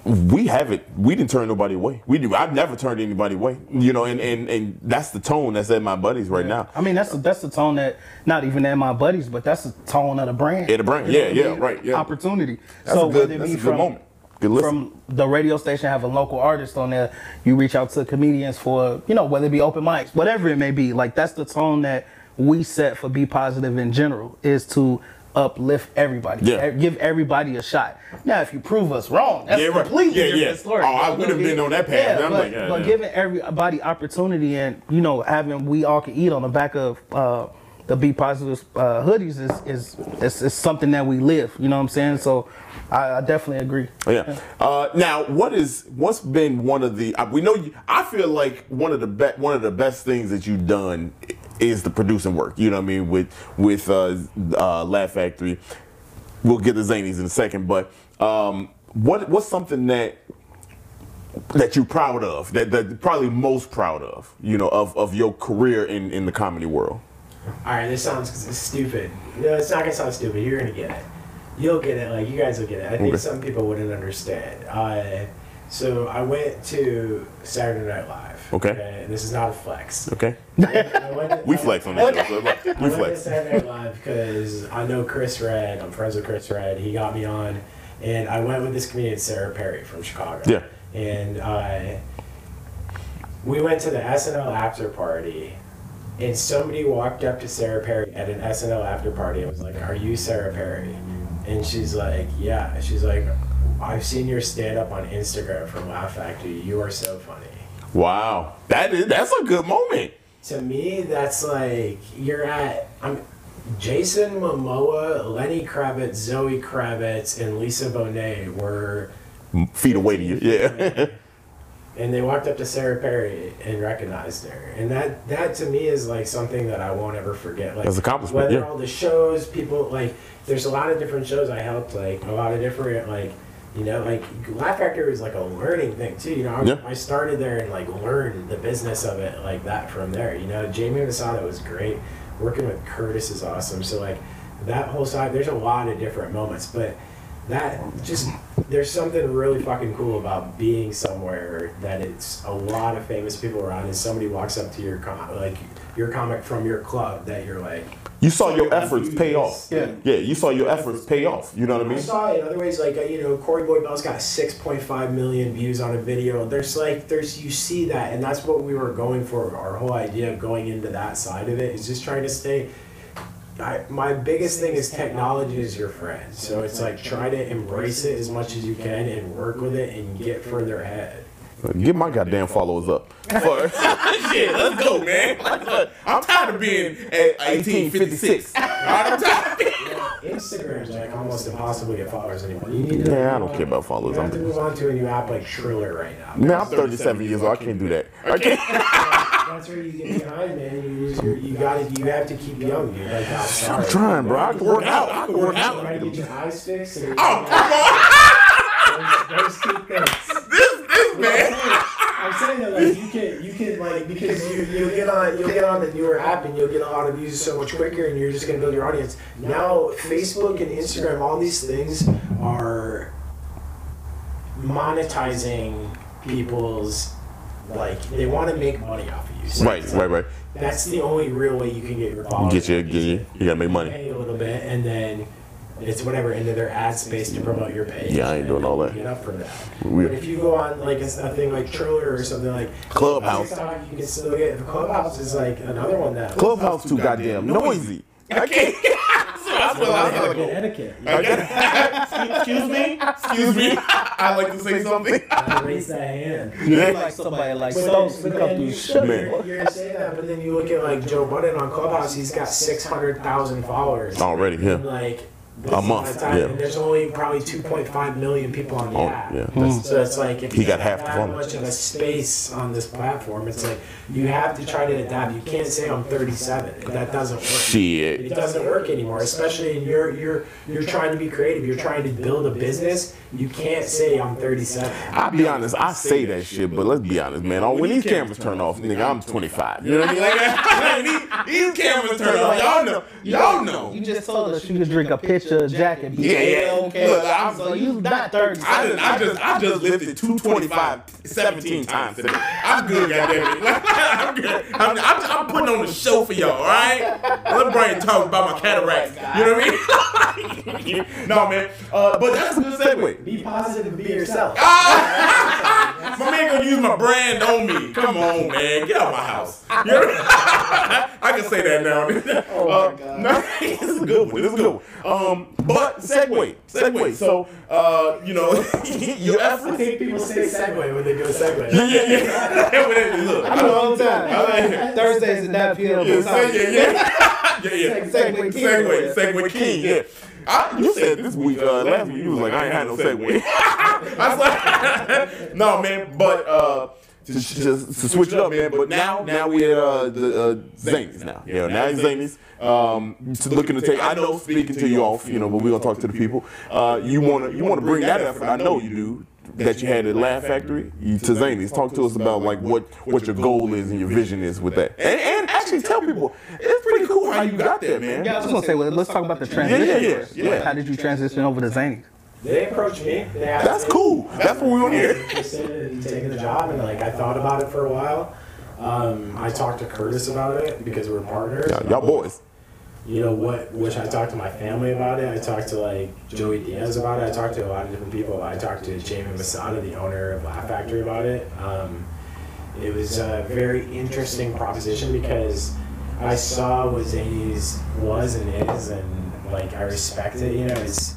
We haven't. We didn't turn nobody away. We do. I've never turned anybody away. You know, and and and that's the tone that's at my buddies right now. I mean, that's the, that's the tone that not even at my buddies, but that's the tone of the brand. Yeah, the brand. Yeah, yeah, right, yeah. Opportunity. That's so a good. whether it be from, moment. From the radio station, have a local artist on there. You reach out to comedians for you know whether it be open mics, whatever it may be. Like that's the tone that we set for Be Positive in general is to uplift everybody. Yeah. Give everybody a shot. Now, if you prove us wrong, that's Yeah, right. completely Yeah, different yeah. story. Oh, I would've been on that path. Yeah, but, like, yeah, but yeah. giving everybody opportunity and you know having we all can eat on the back of uh, the Be Positive uh, hoodies is, is is is something that we live. You know what I'm saying? So I, I definitely agree. Yeah. Uh, now, what is what's been one of the? uh, We know. You, I feel like one of the be, one of the best things that you've done is the producing work. You know what I mean with with uh, uh, Laugh Factory. We'll get the Zanies in a second, but um, what what's something that that you're proud of? That that probably most proud of? You know, of, of your career in in the comedy world. All right, this sounds stupid. No, it's not gonna sound stupid. You're gonna get it. You'll get it. Like you guys will get it. I think Okay. some people wouldn't understand. Uh, so I went to Saturday Night Live. Okay. And this is not a flex. Okay. To- We flex on this show. So I we went to flex. Saturday Live because I know Chris Redd. I'm friends with Chris Redd. He got me on, and I went with this comedian Sarah Perry from Chicago. Yeah. And uh, we went to the SNL after party, and somebody walked up to Sarah Perry at an SNL after party and was like, "Are you Sarah Perry?" And she's like, "Yeah." She's like, "I've seen your stand up on Instagram from Laugh Factory. You are so funny." Wow, that is that's a good moment. to me, that's like you're at. I'm Jason Momoa, Lenny Kravitz, Zoe Kravitz, and Lisa Bonet were, Feet away to you. Yeah. and they walked up to Sarah Perry and recognized her, and that that to me is like something that I won't ever forget. Like That's accomplishment, Whether yeah. all the shows, people like, there's a lot of different shows I helped, like a lot of different like. You know, like Laugh Factory is like a learning thing too. You know, I, Yeah. I started there and like learned the business of it like that from there. You know, Jamie Masada was great. Working with Curtis is awesome. So like that whole side, there's a lot of different moments, but that just there's something really fucking cool about being somewhere that it's a lot of famous people around, and somebody walks up to your com- like your comic from your club that you're like. You saw your efforts pay off. Yeah. Yeah, you saw your efforts pay off. You know what I I mean? saw it in other ways, like uh, you know, Corey Boy Bell's got 6.5 million views on a video. There's like, there's you see that, and that's what we were going for. Our whole idea of going into that side of it is just trying to stay. I, my biggest thing is technology is your friend, so it's like try to embrace it as much as you can and work with it and get further ahead. Get my goddamn followers up. For- Shit, let's go, man. I'm tired of being at 1856. I'm tired. Instagram's like almost impossible to get followers anymore. You need to, Yeah, I don't care about followers. You have to I'm, move on to a new app like Triller right now. man, I'm 37 years old. I can't do that. I can't. That's where you get behind, man. You, you, you got to You have to keep young, dude. Like, sorry. I'm trying, bro. I can work out. I can work out. Try to get your eyes fixed. and- Oh, come on. Those, those two things. This, this man. I'm saying that like you can you can like because you you'll get on you'll get on the newer app and you'll get a lot of views so much quicker and you're just gonna build your audience. Now Facebook and Instagram, all these things are monetizing people's like they want to make money off of you. So Right, right, like, right. That's the only real way you can get your followers. Get your, get your, you gotta make money. pay a little bit and then it's whatever into their ad space to promote your page. Yeah, I ain't doing all that. Get up from that. We- But if you go on like a, a thing like Triller or something like Clubhouse. TikTok, you can still get Clubhouse is like another one that Clubhouse too goddamn noisy. I can't. That's what I was good like. etiquette. You Excuse me. Excuse me. I like to say something. gotta raise that hand. You like somebody like But Stokes then- to but come then through you- shit. Man. You're, you're saying that, but then you look at like Joe Budden on Clubhouse. He's got six hundred thousand followers. Already, yeah. like this A month, of time, yeah. and there's only probably 2.5 million people on the Oh, app. yeah, that's- So it's like if He you got have half the that much of a space on this platform, it's like you have to try to adapt. You can't say I'm 37. That doesn't work. Shit. Uh, it doesn't work anymore, especially in your you're you're trying to be creative. You're trying to build a business. You can't say I'm 37. I'll be honest, I say that shit, but let's be honest, man. Oh, when these cameras turn off, nigga, I'm 25. You know what I mean? Like, these, these cameras turn off. Y'all know. Y'all know. You just told us you could drink a pitcher of Jack and be Yeah, yeah. okay. Look, I'm- so you not 30. I just, I just, I just lifted 225 17 times today. I'm good, goddamn it. I'm good. I'm, I'm, I'm putting on the show for y'all, all right? Let Brian talk about my cataract. You know what I mean? no, man. Uh, but that's a good segue. Be positive and be yourself. My man gonna use my brand on me. Come on, man. Get out of my house. You know? I can say that now. Oh my god. No, this is a good one. This is a good one. Um, but segue, segue. So, uh, you know, your I think people say segue when they do a segue. Yeah, yeah, yeah. Look, I I do know. all the time. Thursdays at that PM. Yeah, yeah, yeah, yeah, yeah. Segway King. Segway, Segway King. Yeah. I, you said this week, uh, last week, you was like, I ain't had no Segway. I was like, no, man, but uh, to, just to switch it up, man. But now, now we at uh, the uh, Zanies now. Yeah, now it's Zanies. Um, to looking to take. I know, speaking to you off, you know, but we're gonna talk to the people. Uh, you wanna, you wanna bring that effort. I know you do. That you had at Laugh Factory to Zanies. Talk to us about like what what your goal is and your vision is with that, and, and actually tell people it's pretty cool how you got there, man. Yeah, I was gonna say, well, let's talk about the transition. Yeah, yeah, yeah, yeah. How did you transition over to Zany? They approached me. They asked That's me cool. That's what we want to if I was hear. interested in taking the job, and like I thought about it for a while. Um, I talked to Curtis about it because we're partners. Yeah, y'all boys. you know what which I talked to my family about it. I talked to like Joey Diaz about it. I talked to a lot of different people. I talked to Jamie Masada, the owner of Laugh Factory, about it. Um, it was a very interesting proposition because I saw what Zanies was and is, and like I respect it. You know, it's.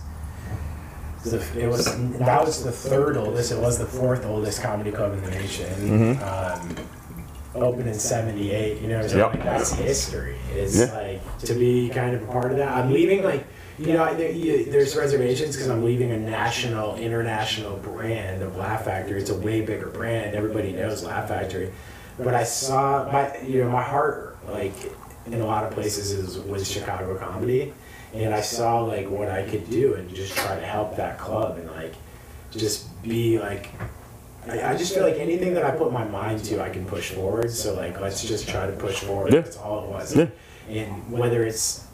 The- It was that was the third oldest. It was the fourth oldest comedy club in the nation. Um, opened in '78. You know, so Yep. like, that's history. It's Yeah. like to be kind of a part of that. I'm leaving like you know there, you, there's reservations because I'm leaving a national, international brand of Laugh Factory. It's a way bigger brand. Everybody knows Laugh Factory, but I saw my you know my heart like in a lot of places is was Chicago comedy, and I saw like what I could do and just try to help that club and like just be like I, I just feel like anything that I put my mind to, I can push forward. So like, let's just try to push forward. Yeah. That's all it was. Yeah. And whether it's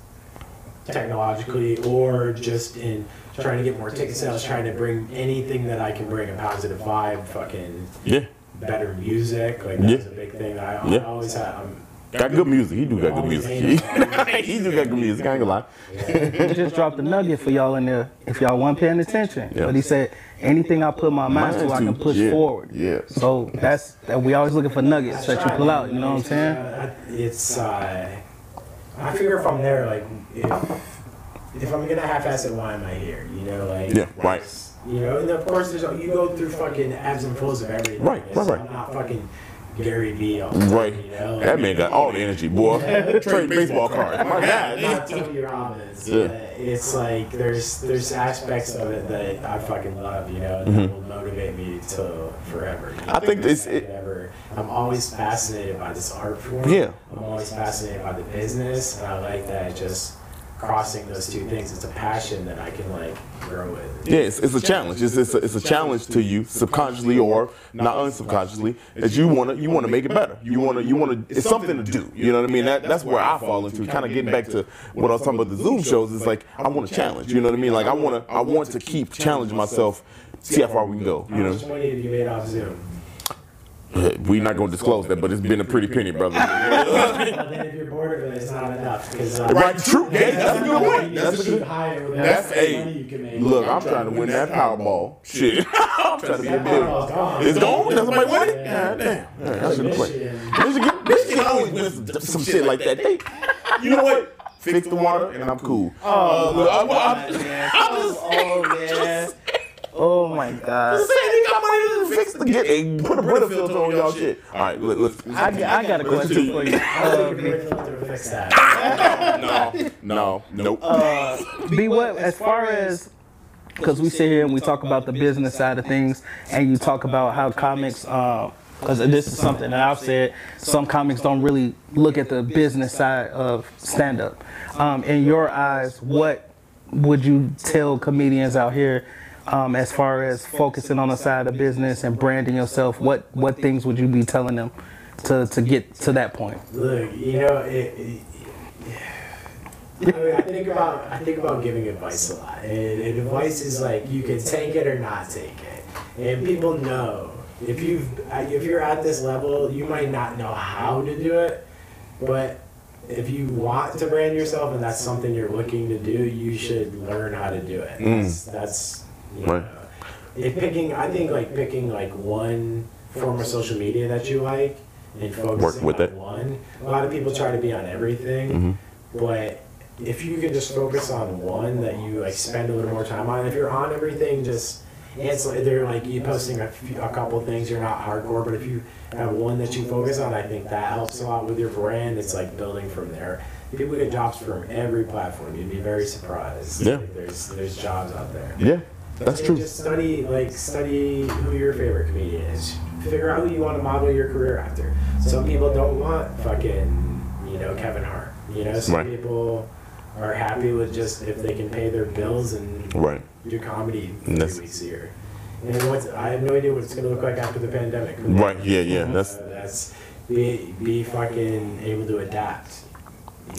technologically or just in trying to get more ticket sales, trying to bring anything that I can bring a positive vibe, fucking Yeah. better music. Like Yeah. that's a big thing that I, Yeah. I always have. I'm, Got good music. He do got good music. he do got good music. I ain't gonna lie. He just dropped a nugget for y'all in there if y'all weren't paying attention. Yeah. But he said, anything I put my mind to, I can push Yeah. forward. Yeah. So that's that we always looking for nuggets that you pull out. You know what I'm saying? Uh, It's. Uh, I figure if I'm there, like if if I'm gonna half-ass it, why am I here? You know, like Yeah, right. You know, and of course, there's you go through fucking ebbs and flows of everything. Right, right, right. I'm not fucking Gary Vee. all the time, Right. You know, That man got all the energy, boy. Trade baseball cards. My not God. Tony Robbins. Yeah. It's like there's there's aspects of it that I fucking love, you know, that will motivate me to forever. you Mm-hmm. I think this- I it- never, I'm always fascinated by this art form. Yeah. I'm always fascinated by the business, and I like that it just crossing those two things. It's a passion that I can like grow with. Yeah, it's, it's a challenge. It's, it's, a, it's a challenge to you, subconsciously or not unsubconsciously, that you wanna you wanna make it better. You wanna you wanna it's something to do. You know what I mean? That that's where I fall into. Kind of getting back to what I was talking about the Zoom shows. Is like I want to challenge. You know what I mean? Like I wanna I want to keep challenging myself, see how far we can go. How You much know, money have you made off Zoom? we're not gonna disclose that, but it's been a pretty penny, brother. Well, then if you're bored of it, it's not enough. Because uh, Right, true. Yeah, that's a good point. That's a good. higher That's a money you can make. look. I'm trying to win that Powerball. Shit, I'm trying to be a That big. Powerball's. It's gone. That's somebody win it. Yeah. God damn. Yeah, I should have played. Michigan. Michigan, Michigan always wins some, some shit like that. They, you know what? Fix the water and I'm cool. Uh, look, I, I, I'm just, Oh man. Oh my God. just saying, got money to fix the get and put a Brita filter on y'all shit. All right, look, look. I, I got a question for you. I Uh, think a great filter fix that. No, no, nope. Be what as far as because we sit here and we talk about the business side of things, and you talk about how comics. Because this is something that I've said, some comics don't really look at the business side of stand-up. Um, in your eyes, what would you tell comedians out here um, as far as focusing on the side of business and branding yourself? What what things would you be telling them to, to get to that point? Look, you know, it, it, I, mean, I think about I think about giving advice a lot, and, and advice is like you can take it or not take it, and people know if you if you're at this level, you might not know how to do it, but if you want to brand yourself and that's something you're looking to do, you should learn how to do it. That's, that's you know, Right. if picking, I think like picking like one form of social media that you like and focusing with on it. one. A lot of people try to be on everything, mm-hmm. but if you can just focus on one that you like spend a little more time on, if you're on everything, just it's like they're like you posting a, few, a couple things. You're not hardcore, but if you have one that you focus on, I think that helps a lot with your brand. It's like building from there. If people get jobs from every platform. You'd be very surprised. Yeah. There's there's jobs out there. Yeah, that's true. Just study like study who your favorite comedian is. Figure out who you want to model your career after. Some people don't want fucking you know Kevin Hart. You know some Right. people are happy with just if they can pay their bills and Right. do comedy three weeks a year. And what's I have no idea what it's gonna look like after the pandemic. Right. Yeah. Yeah. That's that's be be fucking able to adapt.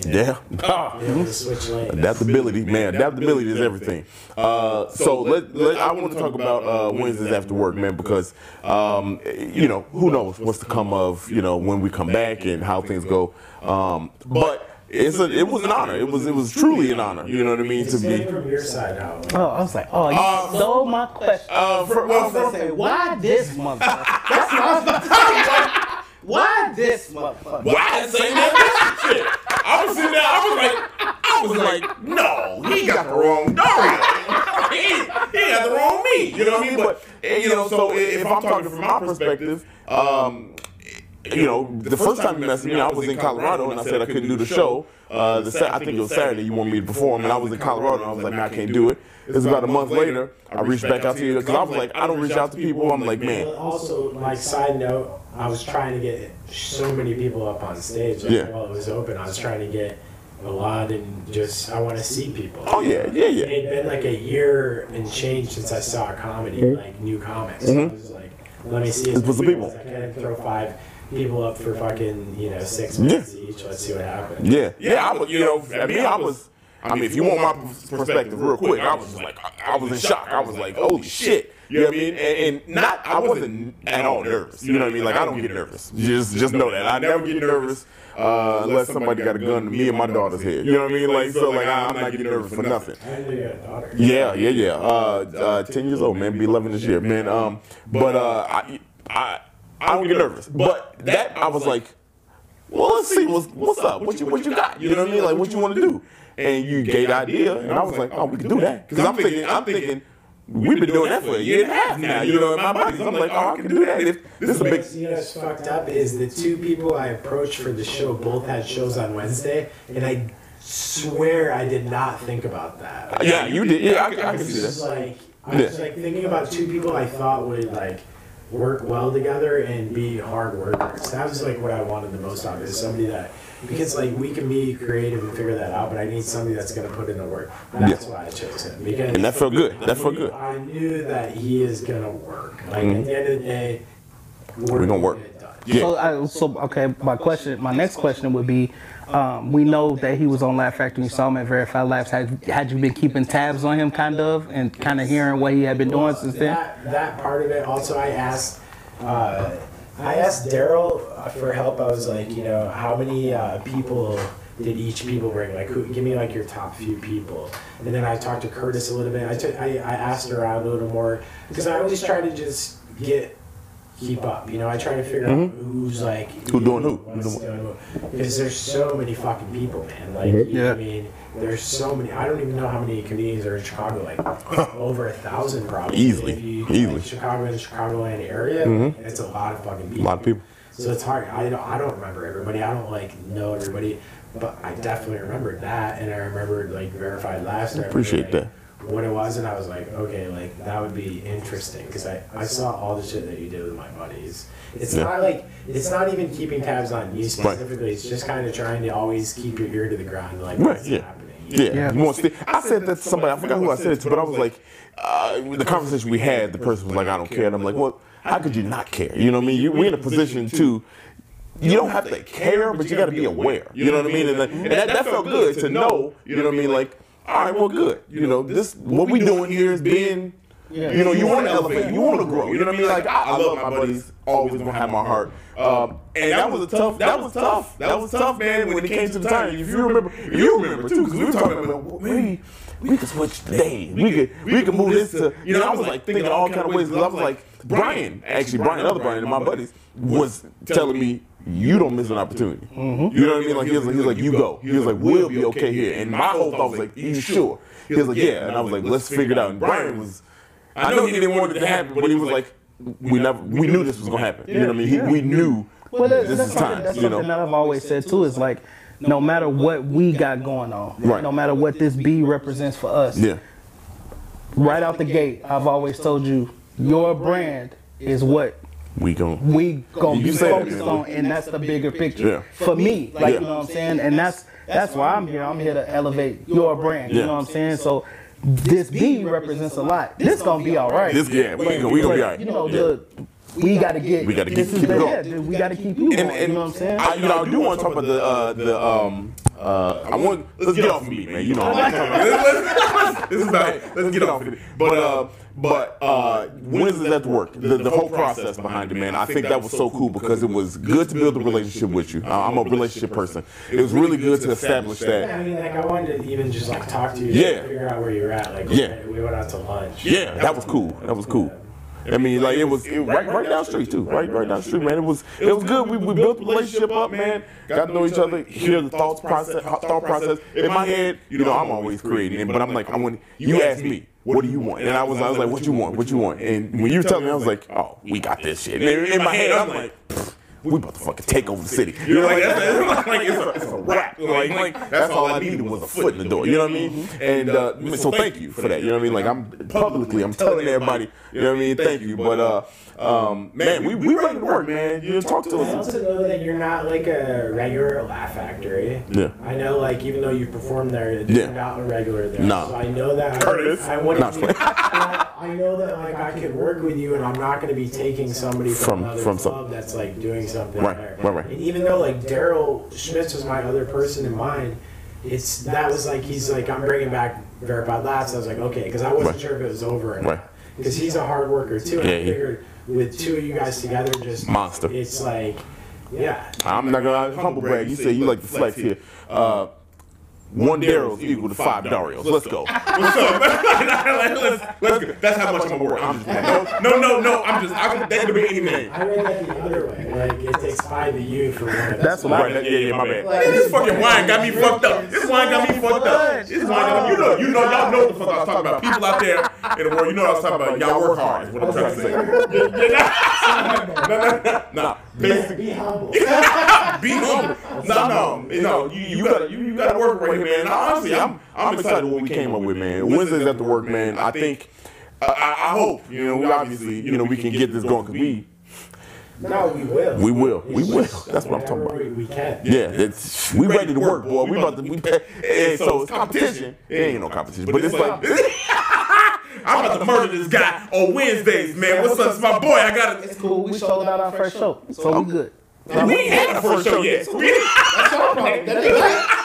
You know? yeah. Be able to switch lanes. Adaptability, man. Adaptability is everything. Uh, so let, let I want to talk about uh, Wednesdays after work, man, because um, you know who knows what's to come of you know when we come back and how things go. Um, but it's a, it was an honor. It was it was truly an honor. You know what I mean to be. from your side out. Oh, I was like, oh, you Uh, stole my question. Uh, for, I well, was for, say, why this motherfucker? That's what I was about to say. Why this motherfucker? Well, I didn't say that. Shit. I was sitting there. I was like, I was like, no, he got the wrong dog. he, he got the wrong me. You know what I mean? But you know, so if I'm talking from my perspective, um, you know, the first time you messaged me, I was in Colorado and I said I couldn't do the show. Uh, uh, the Sa- I think it was Saturday. You wanted me to perform, and I was in Colorado. and I was like, man, I can't do it. It's about a month later. I reached back out to you because I was like, I don't reach out to people. I'm like, man, But also, like side note, I was trying to get so many people up on stage. Like, Yeah. While it was open, I was trying to get a lot and just I want to see people. oh yeah, yeah, yeah. It had been like a year and change since I saw a comedy, mm-hmm. like new comics. So I was like, let me see as Let's put some many people. as I can. Throw five people up for fucking you know six minutes each. Let's see what happens. Yeah, yeah. I was, you know, at me, I was. I mean, if you want my perspective, real quick, I was just like, I, I was in shock. I was like, holy shit. You know what I mean? And, and not, I wasn't at all nervous. You know what I mean? Like, I don't get nervous. Just, just know that I never get nervous uh, unless somebody got a gun to me and my daughter's head. You know what I mean? Like, so like, I, I'm not getting nervous for nothing. I know you got a daughter. Yeah, yeah, yeah. Uh, uh, ten years old, man. Be eleven this year, man. Um, but uh, I, I, I don't get nervous. But that, I was like, well, let's see what's what's up. What you what you got? You know what I mean? Like, what you want to do? And you gave the idea, and I was like, oh, we can do that. Because I'm thinking, I'm thinking. We've been doing that for a year and a half now, you know, in my bodies. I'm like, oh, I oh, can do that. If this is a big, You know what's fucked up is the two people I approached for the show both had shows on Wednesday, and I swear I did not think about that. yeah, you did. Yeah, I, can- I can It's see that. like I was Yeah. like thinking about two people I thought would like work well together and be hard workers. That was like what I wanted the most out of it, is somebody that because like we can be creative and figure that out, but I need somebody that's gonna put in the work. That's why I chose him. Because And that felt good. That felt good. I knew that he is gonna work. Like at mm-hmm. the end of the day, we're, We gonna work. get it done. Yeah. So, I, so okay. My question, my next question would be, um, we know that he was on Laugh Factory. You saw him at Verified Laughs. Had, had you been keeping tabs on him, kind of, and kind of hearing what he had been doing since then? That, that part of it. Also, I asked, uh, I asked Daryl uh, for help. I was like, you know, how many uh, people did each people bring? Like, who, give me like your top few people. And then I talked to Curtis a little bit. I took, I, I asked around a little more because I always try to just get keep up. You know, I try to figure out who's like Mm-hmm. Who doing who? what's Who doing doing who. Because there's so many fucking people, man. Like, you- Yeah. I mean, there's so many. I don't even know how many comedians are in Chicago. Like over a thousand, probably. Easily. If you, Easily. Like, Chicago and the Chicagoland area, it's a lot of fucking people. A lot of people. So it's hard. I don't, I don't remember everybody. I don't like know everybody, but I definitely remembered that, and I remembered like Verified Laughs. I Appreciate remembered, like, What it was, and I was like, okay, like that would be interesting because I, I saw all the shit that you did with my buddies. It's Yeah. not like it's not even keeping tabs on you Right. specifically. It's just kind of trying to always keep your ear to the ground, like Right, what's yeah. happening. Yeah, Yeah. you want to stay. I said that to somebody. I forgot who I said it to, but I was like, uh, the conversation we had, the person was like, "I don't care," and I'm like, "Well, how could you not care? You know what I mean? You, we're in a position to." You don't have to care, but you got to be aware. You know what I mean? And, that, and that, that felt good to know. You know what I mean? Like, all right, well, good. You know, this what we doing here is being. You know, you want to elevate, you want to grow. You know what I mean? Like, I, I love my buddies. Always gonna have my heart. Um, and that was a tough. That was tough. That was tough, man. When it came to the time, if you remember, you remember too, because we were talking about maybe we could switch the days. We could we could move this to. You know, I was like thinking all kind of ways. Because I was like, Brian, actually, Brian, other Brian, and my buddies was telling me. You don't miss an opportunity. You know what I mean? Like he was like, he was like, you go. He was like, we'll be okay here. And my whole thought was like, you sure? He was like, yeah. And I was like, let's figure it out. And Brian was, I know he didn't want it to happen, but he was like, we never, we knew this was gonna happen. You know what I mean? He, we knew Well, that, this that's is time. that's You something know? that I've always said too. Is like, no matter what we got going on, Right. no matter what this B represents for us, Yeah. right out the gate, I've always told you, your brand is what We gon' we gonna be focused on, and that's the bigger picture Yeah. for me. Like Yeah. you know what I'm saying, and that's that's why I'm here. I'm here to elevate your brand. You know what I'm saying? So this B represents a lot. This gonna be all right. This yeah, we gonna we gonna be all right. You know the. We gotta get. We gotta this keep- is keep it the- going. yeah, we gotta keep you going. and, and you know what I'm saying? I, you know, I do want to talk about the uh, the um uh I want let's get off of me, man. You know, I like talking about this is about let's get off of it. But uh but uh Wednesdays at work, the, the whole process behind it, man. I think that was so cool because it was good to build a relationship with you. Uh, I'm a relationship person. It was really good to establish Yeah, that. I mean, like I wanted to even just like talk to you, Yeah. figure out where you're at. Like, Yeah. we went out to lunch. Yeah, that was cool. That was cool. I mean, like it was it, right, right down the street too. Right, right down the street, man. It was, it was good. We, we built the relationship up, man. Got to know each other, hear the thoughts process, thought process. In my head, you know, I'm always creating, but I'm like, I want you ask me, what do you want? And I was, I was like, what you want? What you want? And when you were telling me, I was like, oh, we got this shit. And in, in my head, I'm like. "Pfft, We about to fucking take over the city. You know, like, that's, like it's, a, it's a wrap. Like, like that's all I needed was a foot in the door. You know what I mean? And uh, so thank you for that. You know what I mean? Like I'm publicly, I'm telling everybody. You know what I mean? Thank you. But uh, um, man, we we ready to work, man. You talk to us. I us. also know that you're not like a regular Laugh Factory. Yeah. I know, like, even though you performed there, it Yeah. not a regular there. Nah. So I know that. Curtis. I, I want Nah, to. I, I know that, like, I could work with you, and I'm not going to be taking somebody from, From- another from some- club that's like doing something Right, there. right, right. And even though like Daryl Schmitz was my other person in mind, it's that was like he's like I'm bringing back Verified Laughs. I was like, okay, because I wasn't Right. sure if it was over. or Right. not. Because he's a hard worker too. And Yeah, I he- figured with two of you guys together, just Monster. It's like, yeah. I'm not gonna humble brag. You say you like the flex here. Uh, one Daryl's equal to five Darios. Let's go. What's up? let's, let's go. That's how much I'm gonna work. I'm just no, no, no, no. I'm just. I, that could be any name. I read that the other way. Like it takes five of you for one of. That's what I Right, that- yeah, yeah, my bad. Like, This fucking wine got me fucked up. This wine got me fucked up. This wine got me. You know, you know, y'all know what the fuck I was talking about. People out there in the world, you know what I was talking about. Y'all work hard. Is what I'm trying to say. Nah, basically, Be humble. be humble. No, no, no. You, you gotta, you, you gotta work right here, man. Honestly, I'm, I'm excited what we came up with, man. Wednesdays after work, man. I think, I, I I hope, you know, we obviously, you know, we can get this going because we, No, we will. We will. We will. That's what I'm talking about. We, we can. yeah, it's we ready to work, boy. We about to. We, and so it's competition. It ain't no competition, but it's like. I'm about to murder this guy on Wednesdays, man. What's up? It's my boy. I got it. It's cool. We sold out our first show, so we good. We ain't had a first show yet. We ain't-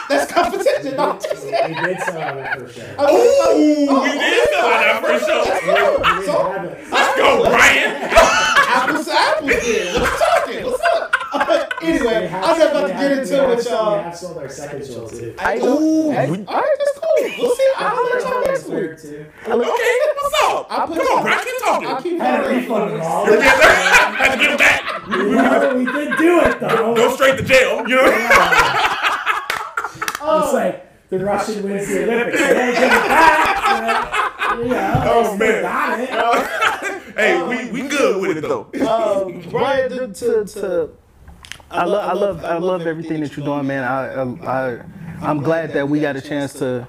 That's competition. No, We did sell out that first show. Ooh, we did oh, sell out our first show. We didn't have it. Let's go, Brian. apples to apples. Then what's talking? What's up? Anyway, I was about to get into it with y'all. have sold our second show too. I Ooh, I- all right, that's cool. We'll see. I'll let y'all next week. Too. Okay, what's up? I'll put Come on, Brian. Keep I'll talking. keep Had a that refund and all. Had to get him back. No, we did do it though. Go straight to jail. You know. It's like the Russian wins the Olympics. They don't give it back. so, Yeah. Oh, man. Got it. Hey, we we good with it though. um, Brian, to, to, to I love, I love, I love everything that you're doing, man. I, I, I, I'm glad that we got a chance to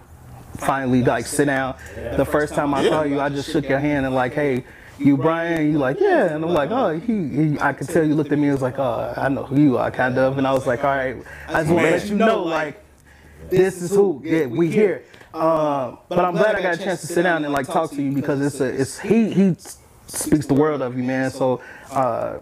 finally like sit down. The first time I saw you, I just shook your hand and like, hey, you Brian? You like, yeah, and I'm like, oh, he, he I could tell you looked at me and was like, oh, I know who you are, kind of, and I was like, all right, I just want to let you know, like, this is who yeah, we here. Um, but I'm glad I got a chance to sit down and like talk to you because it's a, it's he, he speaks the world of you, man. So. Uh,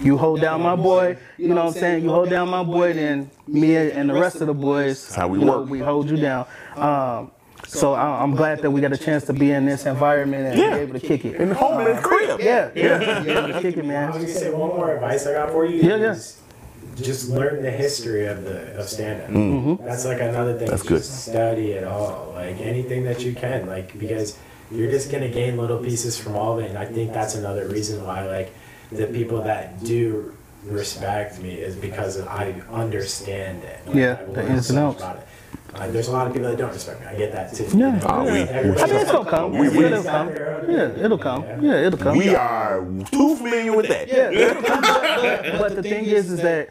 you hold down my boy, you know what I'm saying? You hold down my boy, then me and the rest of the boys, That's how we you know, work. we hold you down. Um, so I- I'm glad that we got a chance to be in this environment and Yeah. be able to kick it. In the home in the crib. Yeah, yeah, be able to kick it, man. I was man. gonna say one more advice I got for you. Yeah, yeah. Just learn the history of the of stand up. Mm-hmm. That's like another thing. That's just Study it all, like anything that you can, like because you're just gonna gain little pieces from all of it. And I think that's another reason why, like, the people that do respect me is because I understand it. Like, Yeah, the ins and outs. Uh, there's a lot of people that don't respect me. I get that too. Yeah. you know? Ah, we- Everybody- I mean, it's gonna come. We- we- it'll come. Yeah, it'll come. Yeah, it'll come. We are too familiar with that. Yeah, it'll come. But, but the thing is, is that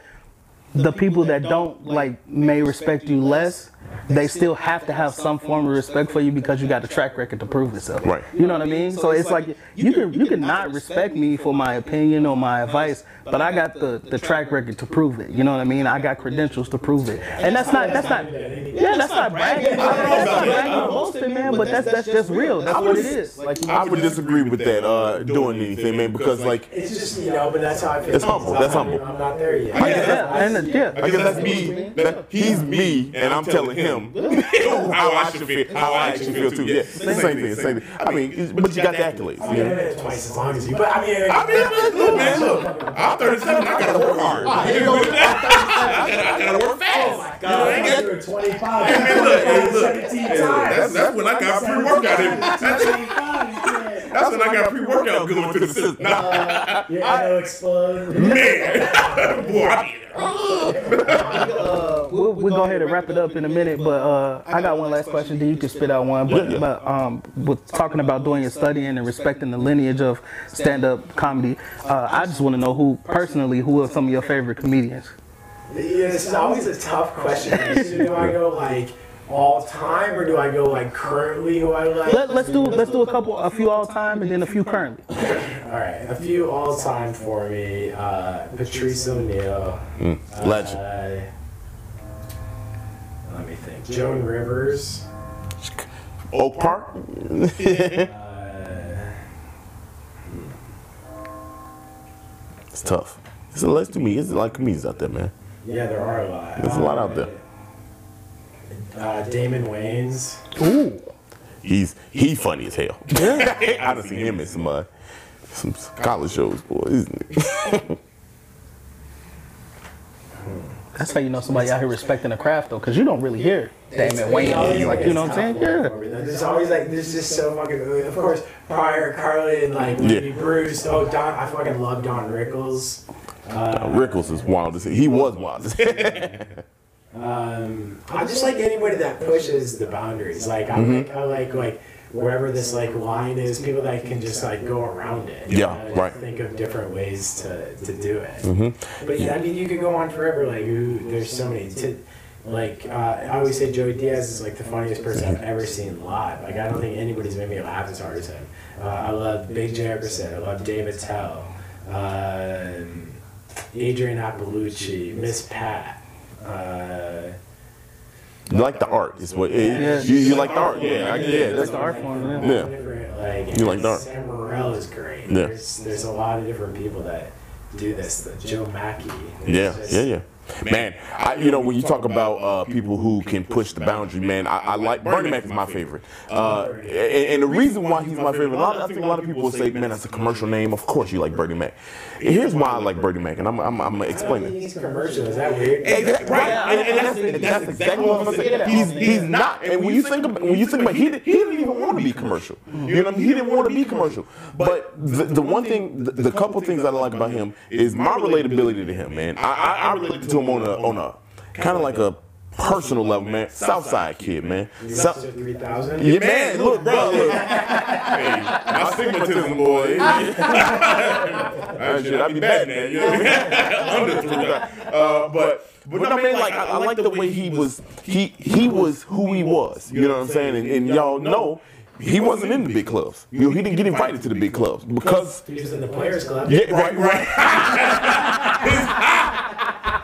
the people that don't like may respect you less. They still have to have some form of respect for you because you got the track record to prove yourself. Right. You know what I mean? So it's like you can you can not respect me for my opinion or my advice, but I got the, the track record to prove it. You know what I mean? I got credentials to prove it. And that's not that's not yeah, that's not bragging. That's not bragging boasting, man, but that's that's just real. That's what it is. Like I would disagree with that, uh, doing anything, man, because like It's just you know, but that's how I feel. It's humble, that's humble. I'm not there yet. yeah, and yeah. I guess that's me. That, he's me, and I'm telling him how I should feel, how I actually feel too. Yeah, same thing, same thing. I mean, it's- but you got the accolades. I mean, You I've been twice as long as you, but I mean, I mean, look, man, look. I'm 37. I gotta work hard. Ah, here you go. I gotta, I gotta work fast. Oh, God, I ain't you were 25. Hey, look, hey, look. 17 times. That's, that's when I got pre-workout in. That's, that's when I got pre-workout going through the system. Nah, Your ego exploded. man. Boy, I be Uh, we'll, we'll go ahead and wrap it up in a minute, but uh, I got one last question. Then you can spit out one. But, Yeah, yeah. but um, with talking about doing your studying and respecting the lineage of stand-up comedy, uh, I just want to know who personally who are some of your favorite comedians. Yeah, this is always a tough question. So do I go like all time or do I go like currently who I like? Let, let's do let's do a couple, a few all time, and then a few currently. All right, a few all time for me. Uh, Patrice O'Neal. Legend. Uh, let me think. Joan Rivers. Oak Park. Uh, It's tough. It's a list to me. It's a lot of comedians out there, man. yeah, there are a lot. There's a lot out there. Uh, Damon Wayans. Ooh, He's he funny as hell. I done seen him in some uh, some college shows, boy. He's- that's how you know somebody out here respecting the craft, though, because you don't really hear Damon Wayans, like you know what I'm saying? Yeah. There's always like there's just so fucking of course Pryor, Carlin, and like Lenny Yeah. Bruce. Oh, Don, I fucking love Don Rickles. Uh, Rickles is wild as hell. He was wild as hell. Um, I just like anybody that pushes the boundaries. Like I Mm-hmm. like I like like wherever this like line is, people that can just like go around it. Yeah, Uh, right. Mm-hmm. Think of different ways to, to do it. But yeah, I mean, you could go on forever. Like who, there's so many. To, like uh, I always say, Joey Diaz is like the funniest person I've ever seen live. Like I don't think anybody's made me laugh as hard as him. Uh, I love Big Jay Oakerson. I love Dave Attell. Um, Adrienne Iapalucci, Miss Pat. Uh, You like the art? Is what? Yeah. You, you like the art? Yeah, I, yeah. That's That's the art form, yeah. Yeah. different, like, You like that? Sam Morril is great. Yeah. There's there's a lot of different people that do this. The Joe Machi. Yeah, just- yeah, yeah. Man, I, you know when you talk about uh, people who can push the boundary, man, I, I like Bernie Mac is my favorite, uh, and, and the reason why he's my favorite, a lot, I think a lot of people will say, man, that's a commercial name. Of course, you like Bernie Mac. Here's why I like Bernie Mac, and I'm, I'm, I'm gonna explain it. He's commercial. Is that weird? Exactly, right, and, and that's, and that's exactly what I'm saying. He's he's not, and when you think about when you think about, he did, he didn't even want to be commercial. You know, what I mean? he didn't want to be commercial. But the, the one thing, the, the couple things that I like about him is my relatability to him, man. I I, I relate to him on a on a kind of like a personal level, man, Southside kid, man. South, South 3000. yeah, man, look, bro, look. hey, my stigmatism, boy. That shit, I be bad now, you know what I mean? Under three thousand. Uh, but, but no, I mean, like, I, I like the way he was, he, he was who he was, you know what I'm saying? And, and y'all know, he wasn't in the big clubs. You know, he didn't get invited to the big clubs because He was in the Players Club. yeah, right, right.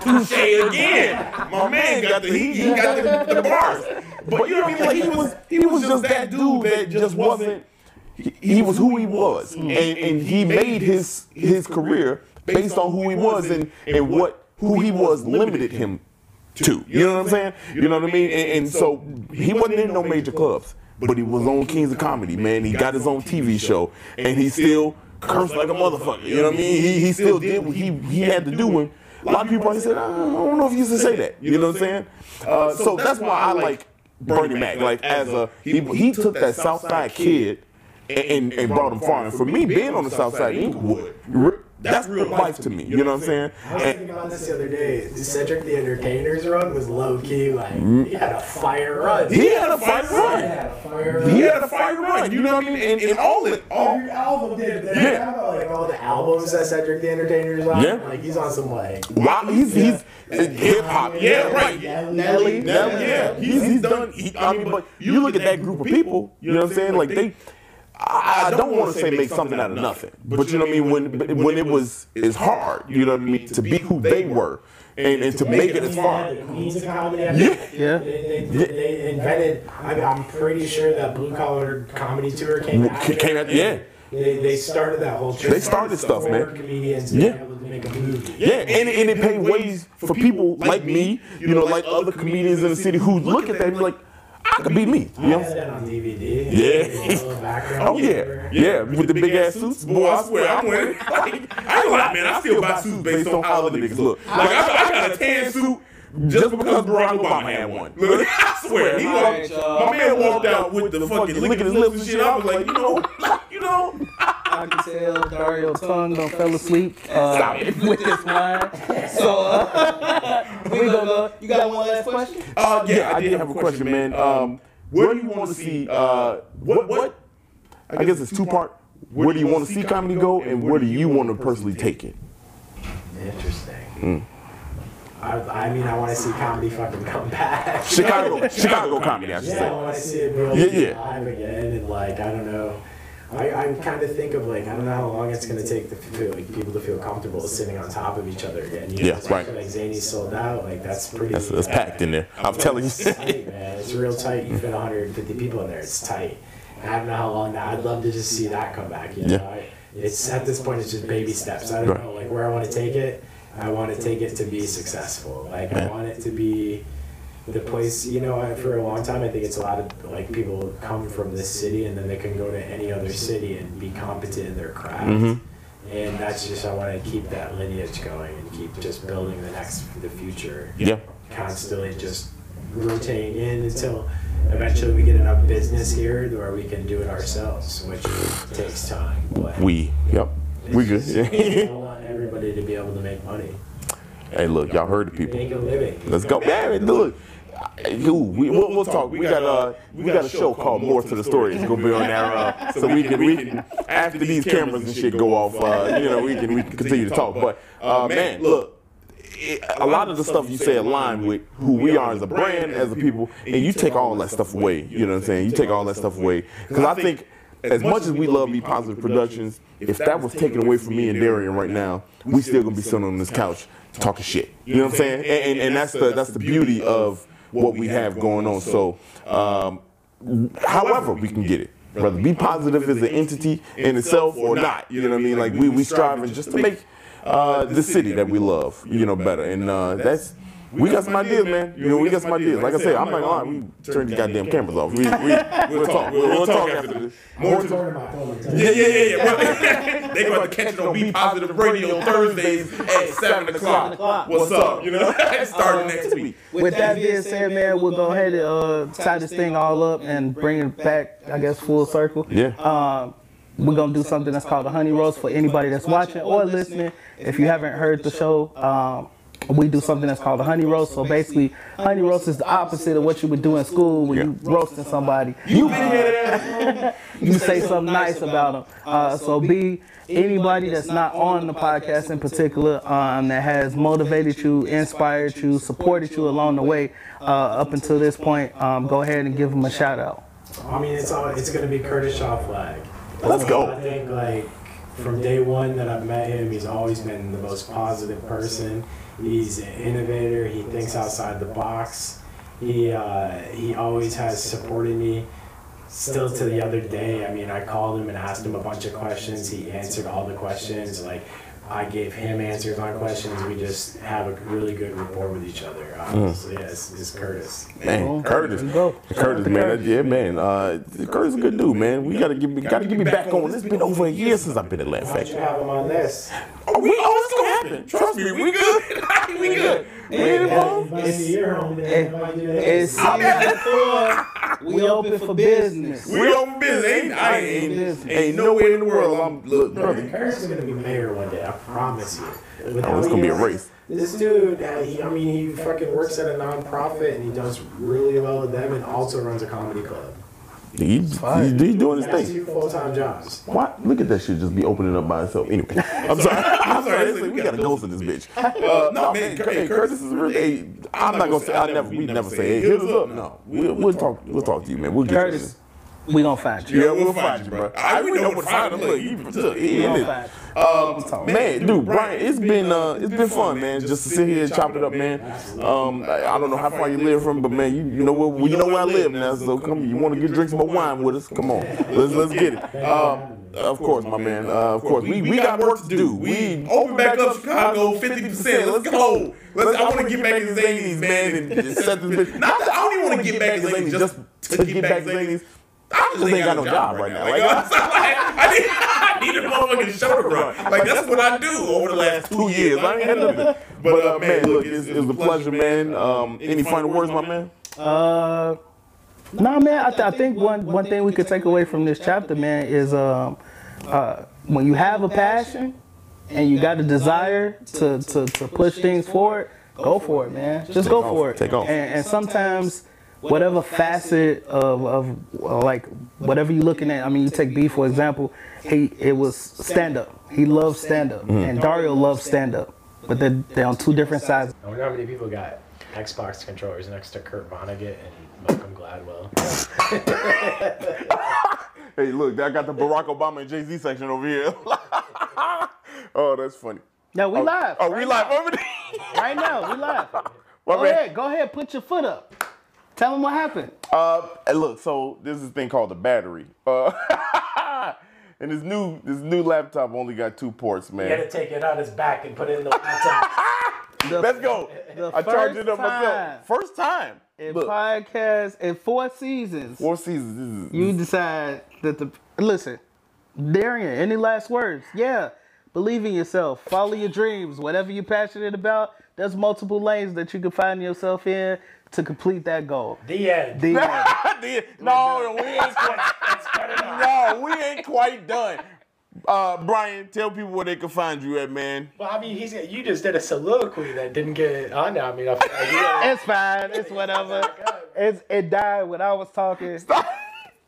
Touche again. My man got the he, he got the, the bars. But you know what I mean? Like he was he was just that dude that just wasn't. He, he was who he was, and, and he made his his career based on who he was and and what who he was limited him to. You know what I'm saying? You know what I mean? And, and so he wasn't in no major clubs, but he was on Kings of Comedy, man. He got his own TV show, and he still cursed like a motherfucker. You know what I mean? He, he still did what he he had to do. And a lot of people probably said, I don't know if he used to say that. You know what I'm saying? Uh, so that's why I like Bernie Mac. Like as a he he took that South Side kid and, and, and brought him far. And for me, being on the South Side Englewood, re- that's real life to me. You know what I'm saying? I was thinking about this the other day. Cedric the Entertainer's run was low key. Like mm. he had a fire run. He had a fight He run. had a fire run. He had a fight run. You know what I mean? And, and all it, all Every album did. They Yeah. have like all the albums that Cedric the Entertainer's on. Yeah. Like he's on some like. wow, he's he's uh, hip hop. Yeah, right. Nelly. Now, yeah, he's, he's done. He, I mean, but you look at that group of people. You know what I'm saying? Like they, I, I don't want to say make something out of nothing, but you know what I mean. When when it was, it's hard. You know what I mean to be who they were, and, and to make it as far. The Queens of Yeah. Yeah. They, they, they invented. I mean, I'm pretty sure that blue collar comedy tour came out. Came- came out- yeah. They, they started that whole. trend They started stuff, for man. Comedians to Yeah. be able to make a movie. Yeah, and, and it paid ways for people like me, you know, like other comedians in the city who look at that and be like, I could be me. You I know? that on DVD. Yeah. With a little background Oh yeah, yeah, with the big ass suits, boy. I swear, I'm wearing. Like, I ain't gonna lie, man. I still buy suits based on how other niggas look. Like I, I got a tan suit just because Barack Obama had one. Look, I swear, he walked, my man walked out with the fucking licking his lips and shit. I was like, you know, you know. I can tell Dario tongue don't fell asleep uh, with this wine. So uh, we gonna go. You got one last question? Uh, yeah, I did have a question, man. Um, where do you want to see? Uh, what what? I guess it's two part. Where do you want to see comedy go, and where do you want to personally take it? Interesting. Hmm. I, I mean, I want to see comedy fucking come back. Chicago, Chicago comedy, I should Yeah, I want to see it real Yeah, yeah. live again, and like I don't know. I, I kind of think of like I don't know how long it's gonna take to feel like people to feel comfortable sitting on top of each other again. You know, Yeah, right. Like Zanies sold out, like that's pretty. That's, that's packed in there. I'm telling you. It's tight, man. It's real tight. You fit 150 people in there. It's tight. And I don't know how long that. I'd love to just see that come back. You know, Yeah. I, it's at this point it's just baby steps. I don't Right. know like where I want to take it. I want to take it to be successful. Like I want it to be the place. You know, for a long time I think it's a lot of like people come from this city and then they can go to any other city and be competent in their craft. Mm-hmm. And that's just I want to keep that lineage going and keep just building the next the future Yeah. constantly just rotating in until eventually we get enough business here where we can do it ourselves, which takes time. But We. Yep. We good. I want everybody to be able to make money, hey, look, y'all heard the people. make a living. Let's go. Man, look. Who we we'll, we'll talk. We got uh we got a show called More to the Story. It's gonna be on there, uh, so we can we can after these cameras and shit go off, uh, you know, we can we can continue to talk. But uh, man, look, it, a lot of the stuff you say align with who we are as a brand, as a people, and you take all that stuff away. You know what I'm saying? You take all that stuff away because I think as much as we love Be Positive Productions, if that was taken away from me and Darrian right now, we still gonna be sitting on this couch talking shit. You know what I'm saying? And, and, and that's the that's the beauty of what we have going on. So, um, however we can get it. Whether be positive as an entity in itself or not, you know what I mean? Like we we striving just to make uh, the city that we love, you know, better. And uh, that's we got some ideas, man. You know, we got some ideas. Like I said, I'm not gonna lie, we turned the goddamn cameras off. We, we we'll talk. We'll, we'll talk after this. More to Talking about phone, yeah, yeah, yeah, yeah. they going to catch it on Be Positive Radio Thursdays at 7 o'clock. What's up? You know, starting next week. With that being said, man, we'll go ahead and uh, tie this thing all up and bring it back, I guess, full circle. Yeah. Um, we're gonna do something that's called a honey roast for anybody that's watching or listening. If you haven't heard the show, um, we do something that's called a honey roast. So basically, honey roast is the opposite of what you would do in school when you're roasting somebody. You been here you say something nice about them. Uh, so B, anybody that's not on the podcast in particular um, that has motivated you, inspired you, supported you along the way uh, up until this point, um, go ahead and give them a shout out. I mean, it's all it's gonna be Curtis Shaw Flagg. Let's go. I think like from day one that I've met him, he's always been the most positive person. He's an innovator. He thinks outside the box. He uh, he always has supported me. Still to the other day, I mean, I called him and asked him a bunch of questions. He answered all the questions. Like I gave him answers on questions. We just have a really good rapport with each other. Honestly, yeah, it's, it's Curtis. Man, Curtis. Go. Curtis, man, yeah, man. Uh, Curtis is a good dude, man. We gotta give me, gotta get me back on. It's been over a year since I've been at Laugh Why don't you Factory. have him on this? Oh, we, oh, it's gonna happen. Trust me, we good. we good. We ain't involved. It's, It's we open for business. We open business. Ain't, I ain't, ain't nowhere in the world. I'm look, brother. Curtis gonna be mayor one day. I promise you. Oh, it's gonna be a race. This dude, uh, he, I mean, he fucking works at a nonprofit and he does really well with them, and also runs a comedy club. He, he's, he's doing his thing. two full time jobs. Why? Look at that shit just be opening up by itself. Anyway, I'm sorry. I'm sorry. Listen, we got a ghost in this bitch. Uh, no, man. Cur- Hey, Curtis is really. Hey, I'm not gonna say. I never. We never say. Hey, hit us up. No, we'll, we'll talk. We'll talk to you, man. We'll get Curtis, we gonna find you. you. Yeah, we'll find you, bro. I we know where to find him. Look, you look, he We gonna it. you. Um, man, dude, Brian, it's been uh, it's been fun, man. Just to sit here and chop it up, man. Um, I, I don't know how far you live from, but man, you, you know where you know where I live now. So come, you want to get drink some more wine with us? Come on, let's let's get it. Um, of course, my man. Uh, of course, we, we got work to do. We open back up Chicago, fifty percent. Let's go. Let's. I want to get back to Zanies, man, and just set this bitch. Not that I don't even want to get back to Zanies just to get back to Zanies. I just ain't got no job right now. Like, I need, I need a motherfucking show to run. Like that's what I do over the last two years. I ain't had nothing. But uh, man, look, it's, it's a pleasure, man. Um, any final words, my man? Uh, no, man. I, th- I think one one thing we could take away from this chapter, man, is um, uh, when you have a passion and you got a desire to, to, to push things forward, go for it, man. Just go for it. Take off. And, and sometimes, whatever facet of, of like whatever you're looking at, I mean, you take B for example. He it was stand up. He loves stand up, mm-hmm. and Dario loves stand up, but they're, they're on two different sides. I wonder how many people got Xbox controllers next to Kurt Vonnegut and Malcolm Gladwell. Hey, look, I got the Barack Obama and Jay Z section over here. oh, that's funny. No, we oh, live. Oh, we right live now. over there. Right now, we live. My Go ahead, go ahead, put your foot up. Tell them what happened. Uh, and look, so there's this thing called the battery. Uh, and this new this new laptop only got two ports, man. You had to take it on his back and put it in the laptop. The, Let's go. I charged it up time myself. First time. In Look, podcast in four seasons, four seasons. Is, you decide that the listen, Darrian. Any last words? Yeah, believe in yourself. Follow your dreams. Whatever you're passionate about, there's multiple lanes that you can find yourself in to complete that goal. The end. The end. The- no, we ain't quite. no, we ain't quite done. Uh, Brian, tell people where they can find you at, man. Well, I mean, he's you just did a soliloquy that didn't get on there. I mean, I feel like It's fine. It's whatever. It's it died when I was talking.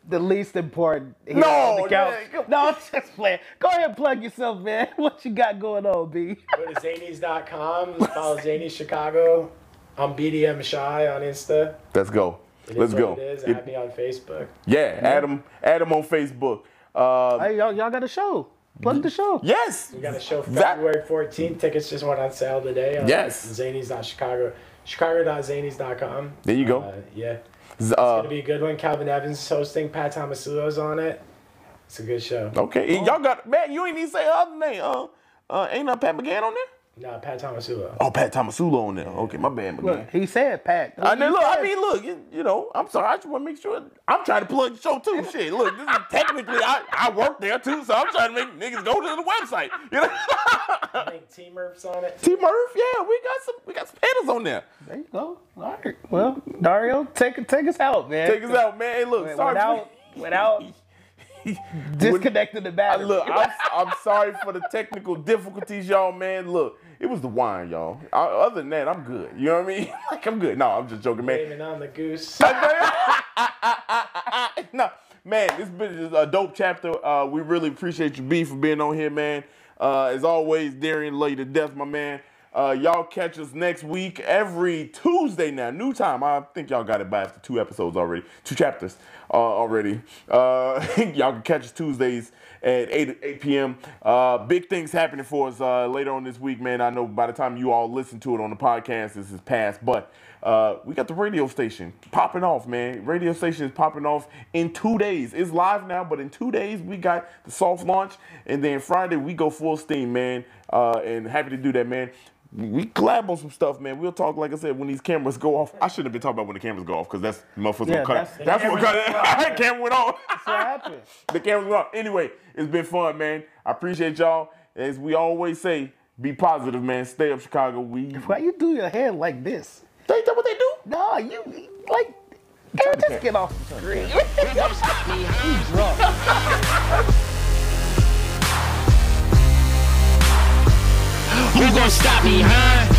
The least important. here No, on the couch. man, no, I'm just playing. Go ahead and plug yourself, man. What you got going on, B? Go to Zanies.com. Follow Zanies Chicago. I'm BDM Chi on Insta. Let's go. It is Let's what go. It is. It- Add me on Facebook. yeah, Adam, Adam on Facebook. Uh, Hey, y'all, y'all got a show. Plug the show. yes. We got a show That- February 14th. Tickets just went on sale today. On Yes. Zanies.chicago. Chicago.zanies.com. There you go. Uh, yeah. It's Uh, gonna be a good one. Calvin Evans is hosting. Pat Tomasulo's on it. It's a good show. okay, and y'all got man. You ain't even say her other name. Uh, uh, ain't no Pat McGann on there? Nah, Pat Tomasulo. Oh, Pat Tomasulo on there. Okay, my bad, McGann. Look, he said Pat. I mean, look. I mean, look. You, you know, I'm sorry. I just want to make sure. I'm trying to plug the show too. Shit, look. This is technically I, I work there too, so I'm trying to make niggas go to the website. You know. I think T Murph's on it. T Murph, yeah, we got some. We got some hitters on there. There you go. All right. Well, Dario, take take us out, man. Take us out, man. Hey, look. Sorry. Without without Disconnected the I, battery. look, I'm, I'm sorry for the technical difficulties, y'all, man. Look, it was the wine, y'all. I, other than that, I'm good. You know what I mean? Like, I'm good. No, I'm just joking, man. Blaming on the goose. no, man, this been a dope chapter. Uh, we really appreciate you, B, for being on here, man. Uh, as always, Darrian, lay to death, my man. Uh, y'all catch us next week every Tuesday now, new time. I think y'all got it by after two episodes already, two chapters uh, already. Uh, y'all can catch us Tuesdays at 8, 8 p.m. Uh, big things happening for us uh, later on this week, man. I know by the time you all listen to it on the podcast, this is past, but uh, we got the radio station popping off, man. Radio station is popping off in two days. It's live now, but in two days we got the soft launch, and then Friday we go full steam, man. Uh, and happy to do that, man. We collab on some stuff, man. We'll talk, like I said, when these cameras go off. I shouldn't have been talking about when the cameras go off, because that's motherfuckers Yeah, gonna cut that's- it. That's what cut it. camera went off. That's what happened. the cameras went off. Anyway, it's been fun, man. I appreciate y'all. As we always say, be positive, man. Stay up, Chicago. We Why you do your head like this? Ain't that what they do? No, you like. Girl, just get off the screen. Who gon' stop me, huh?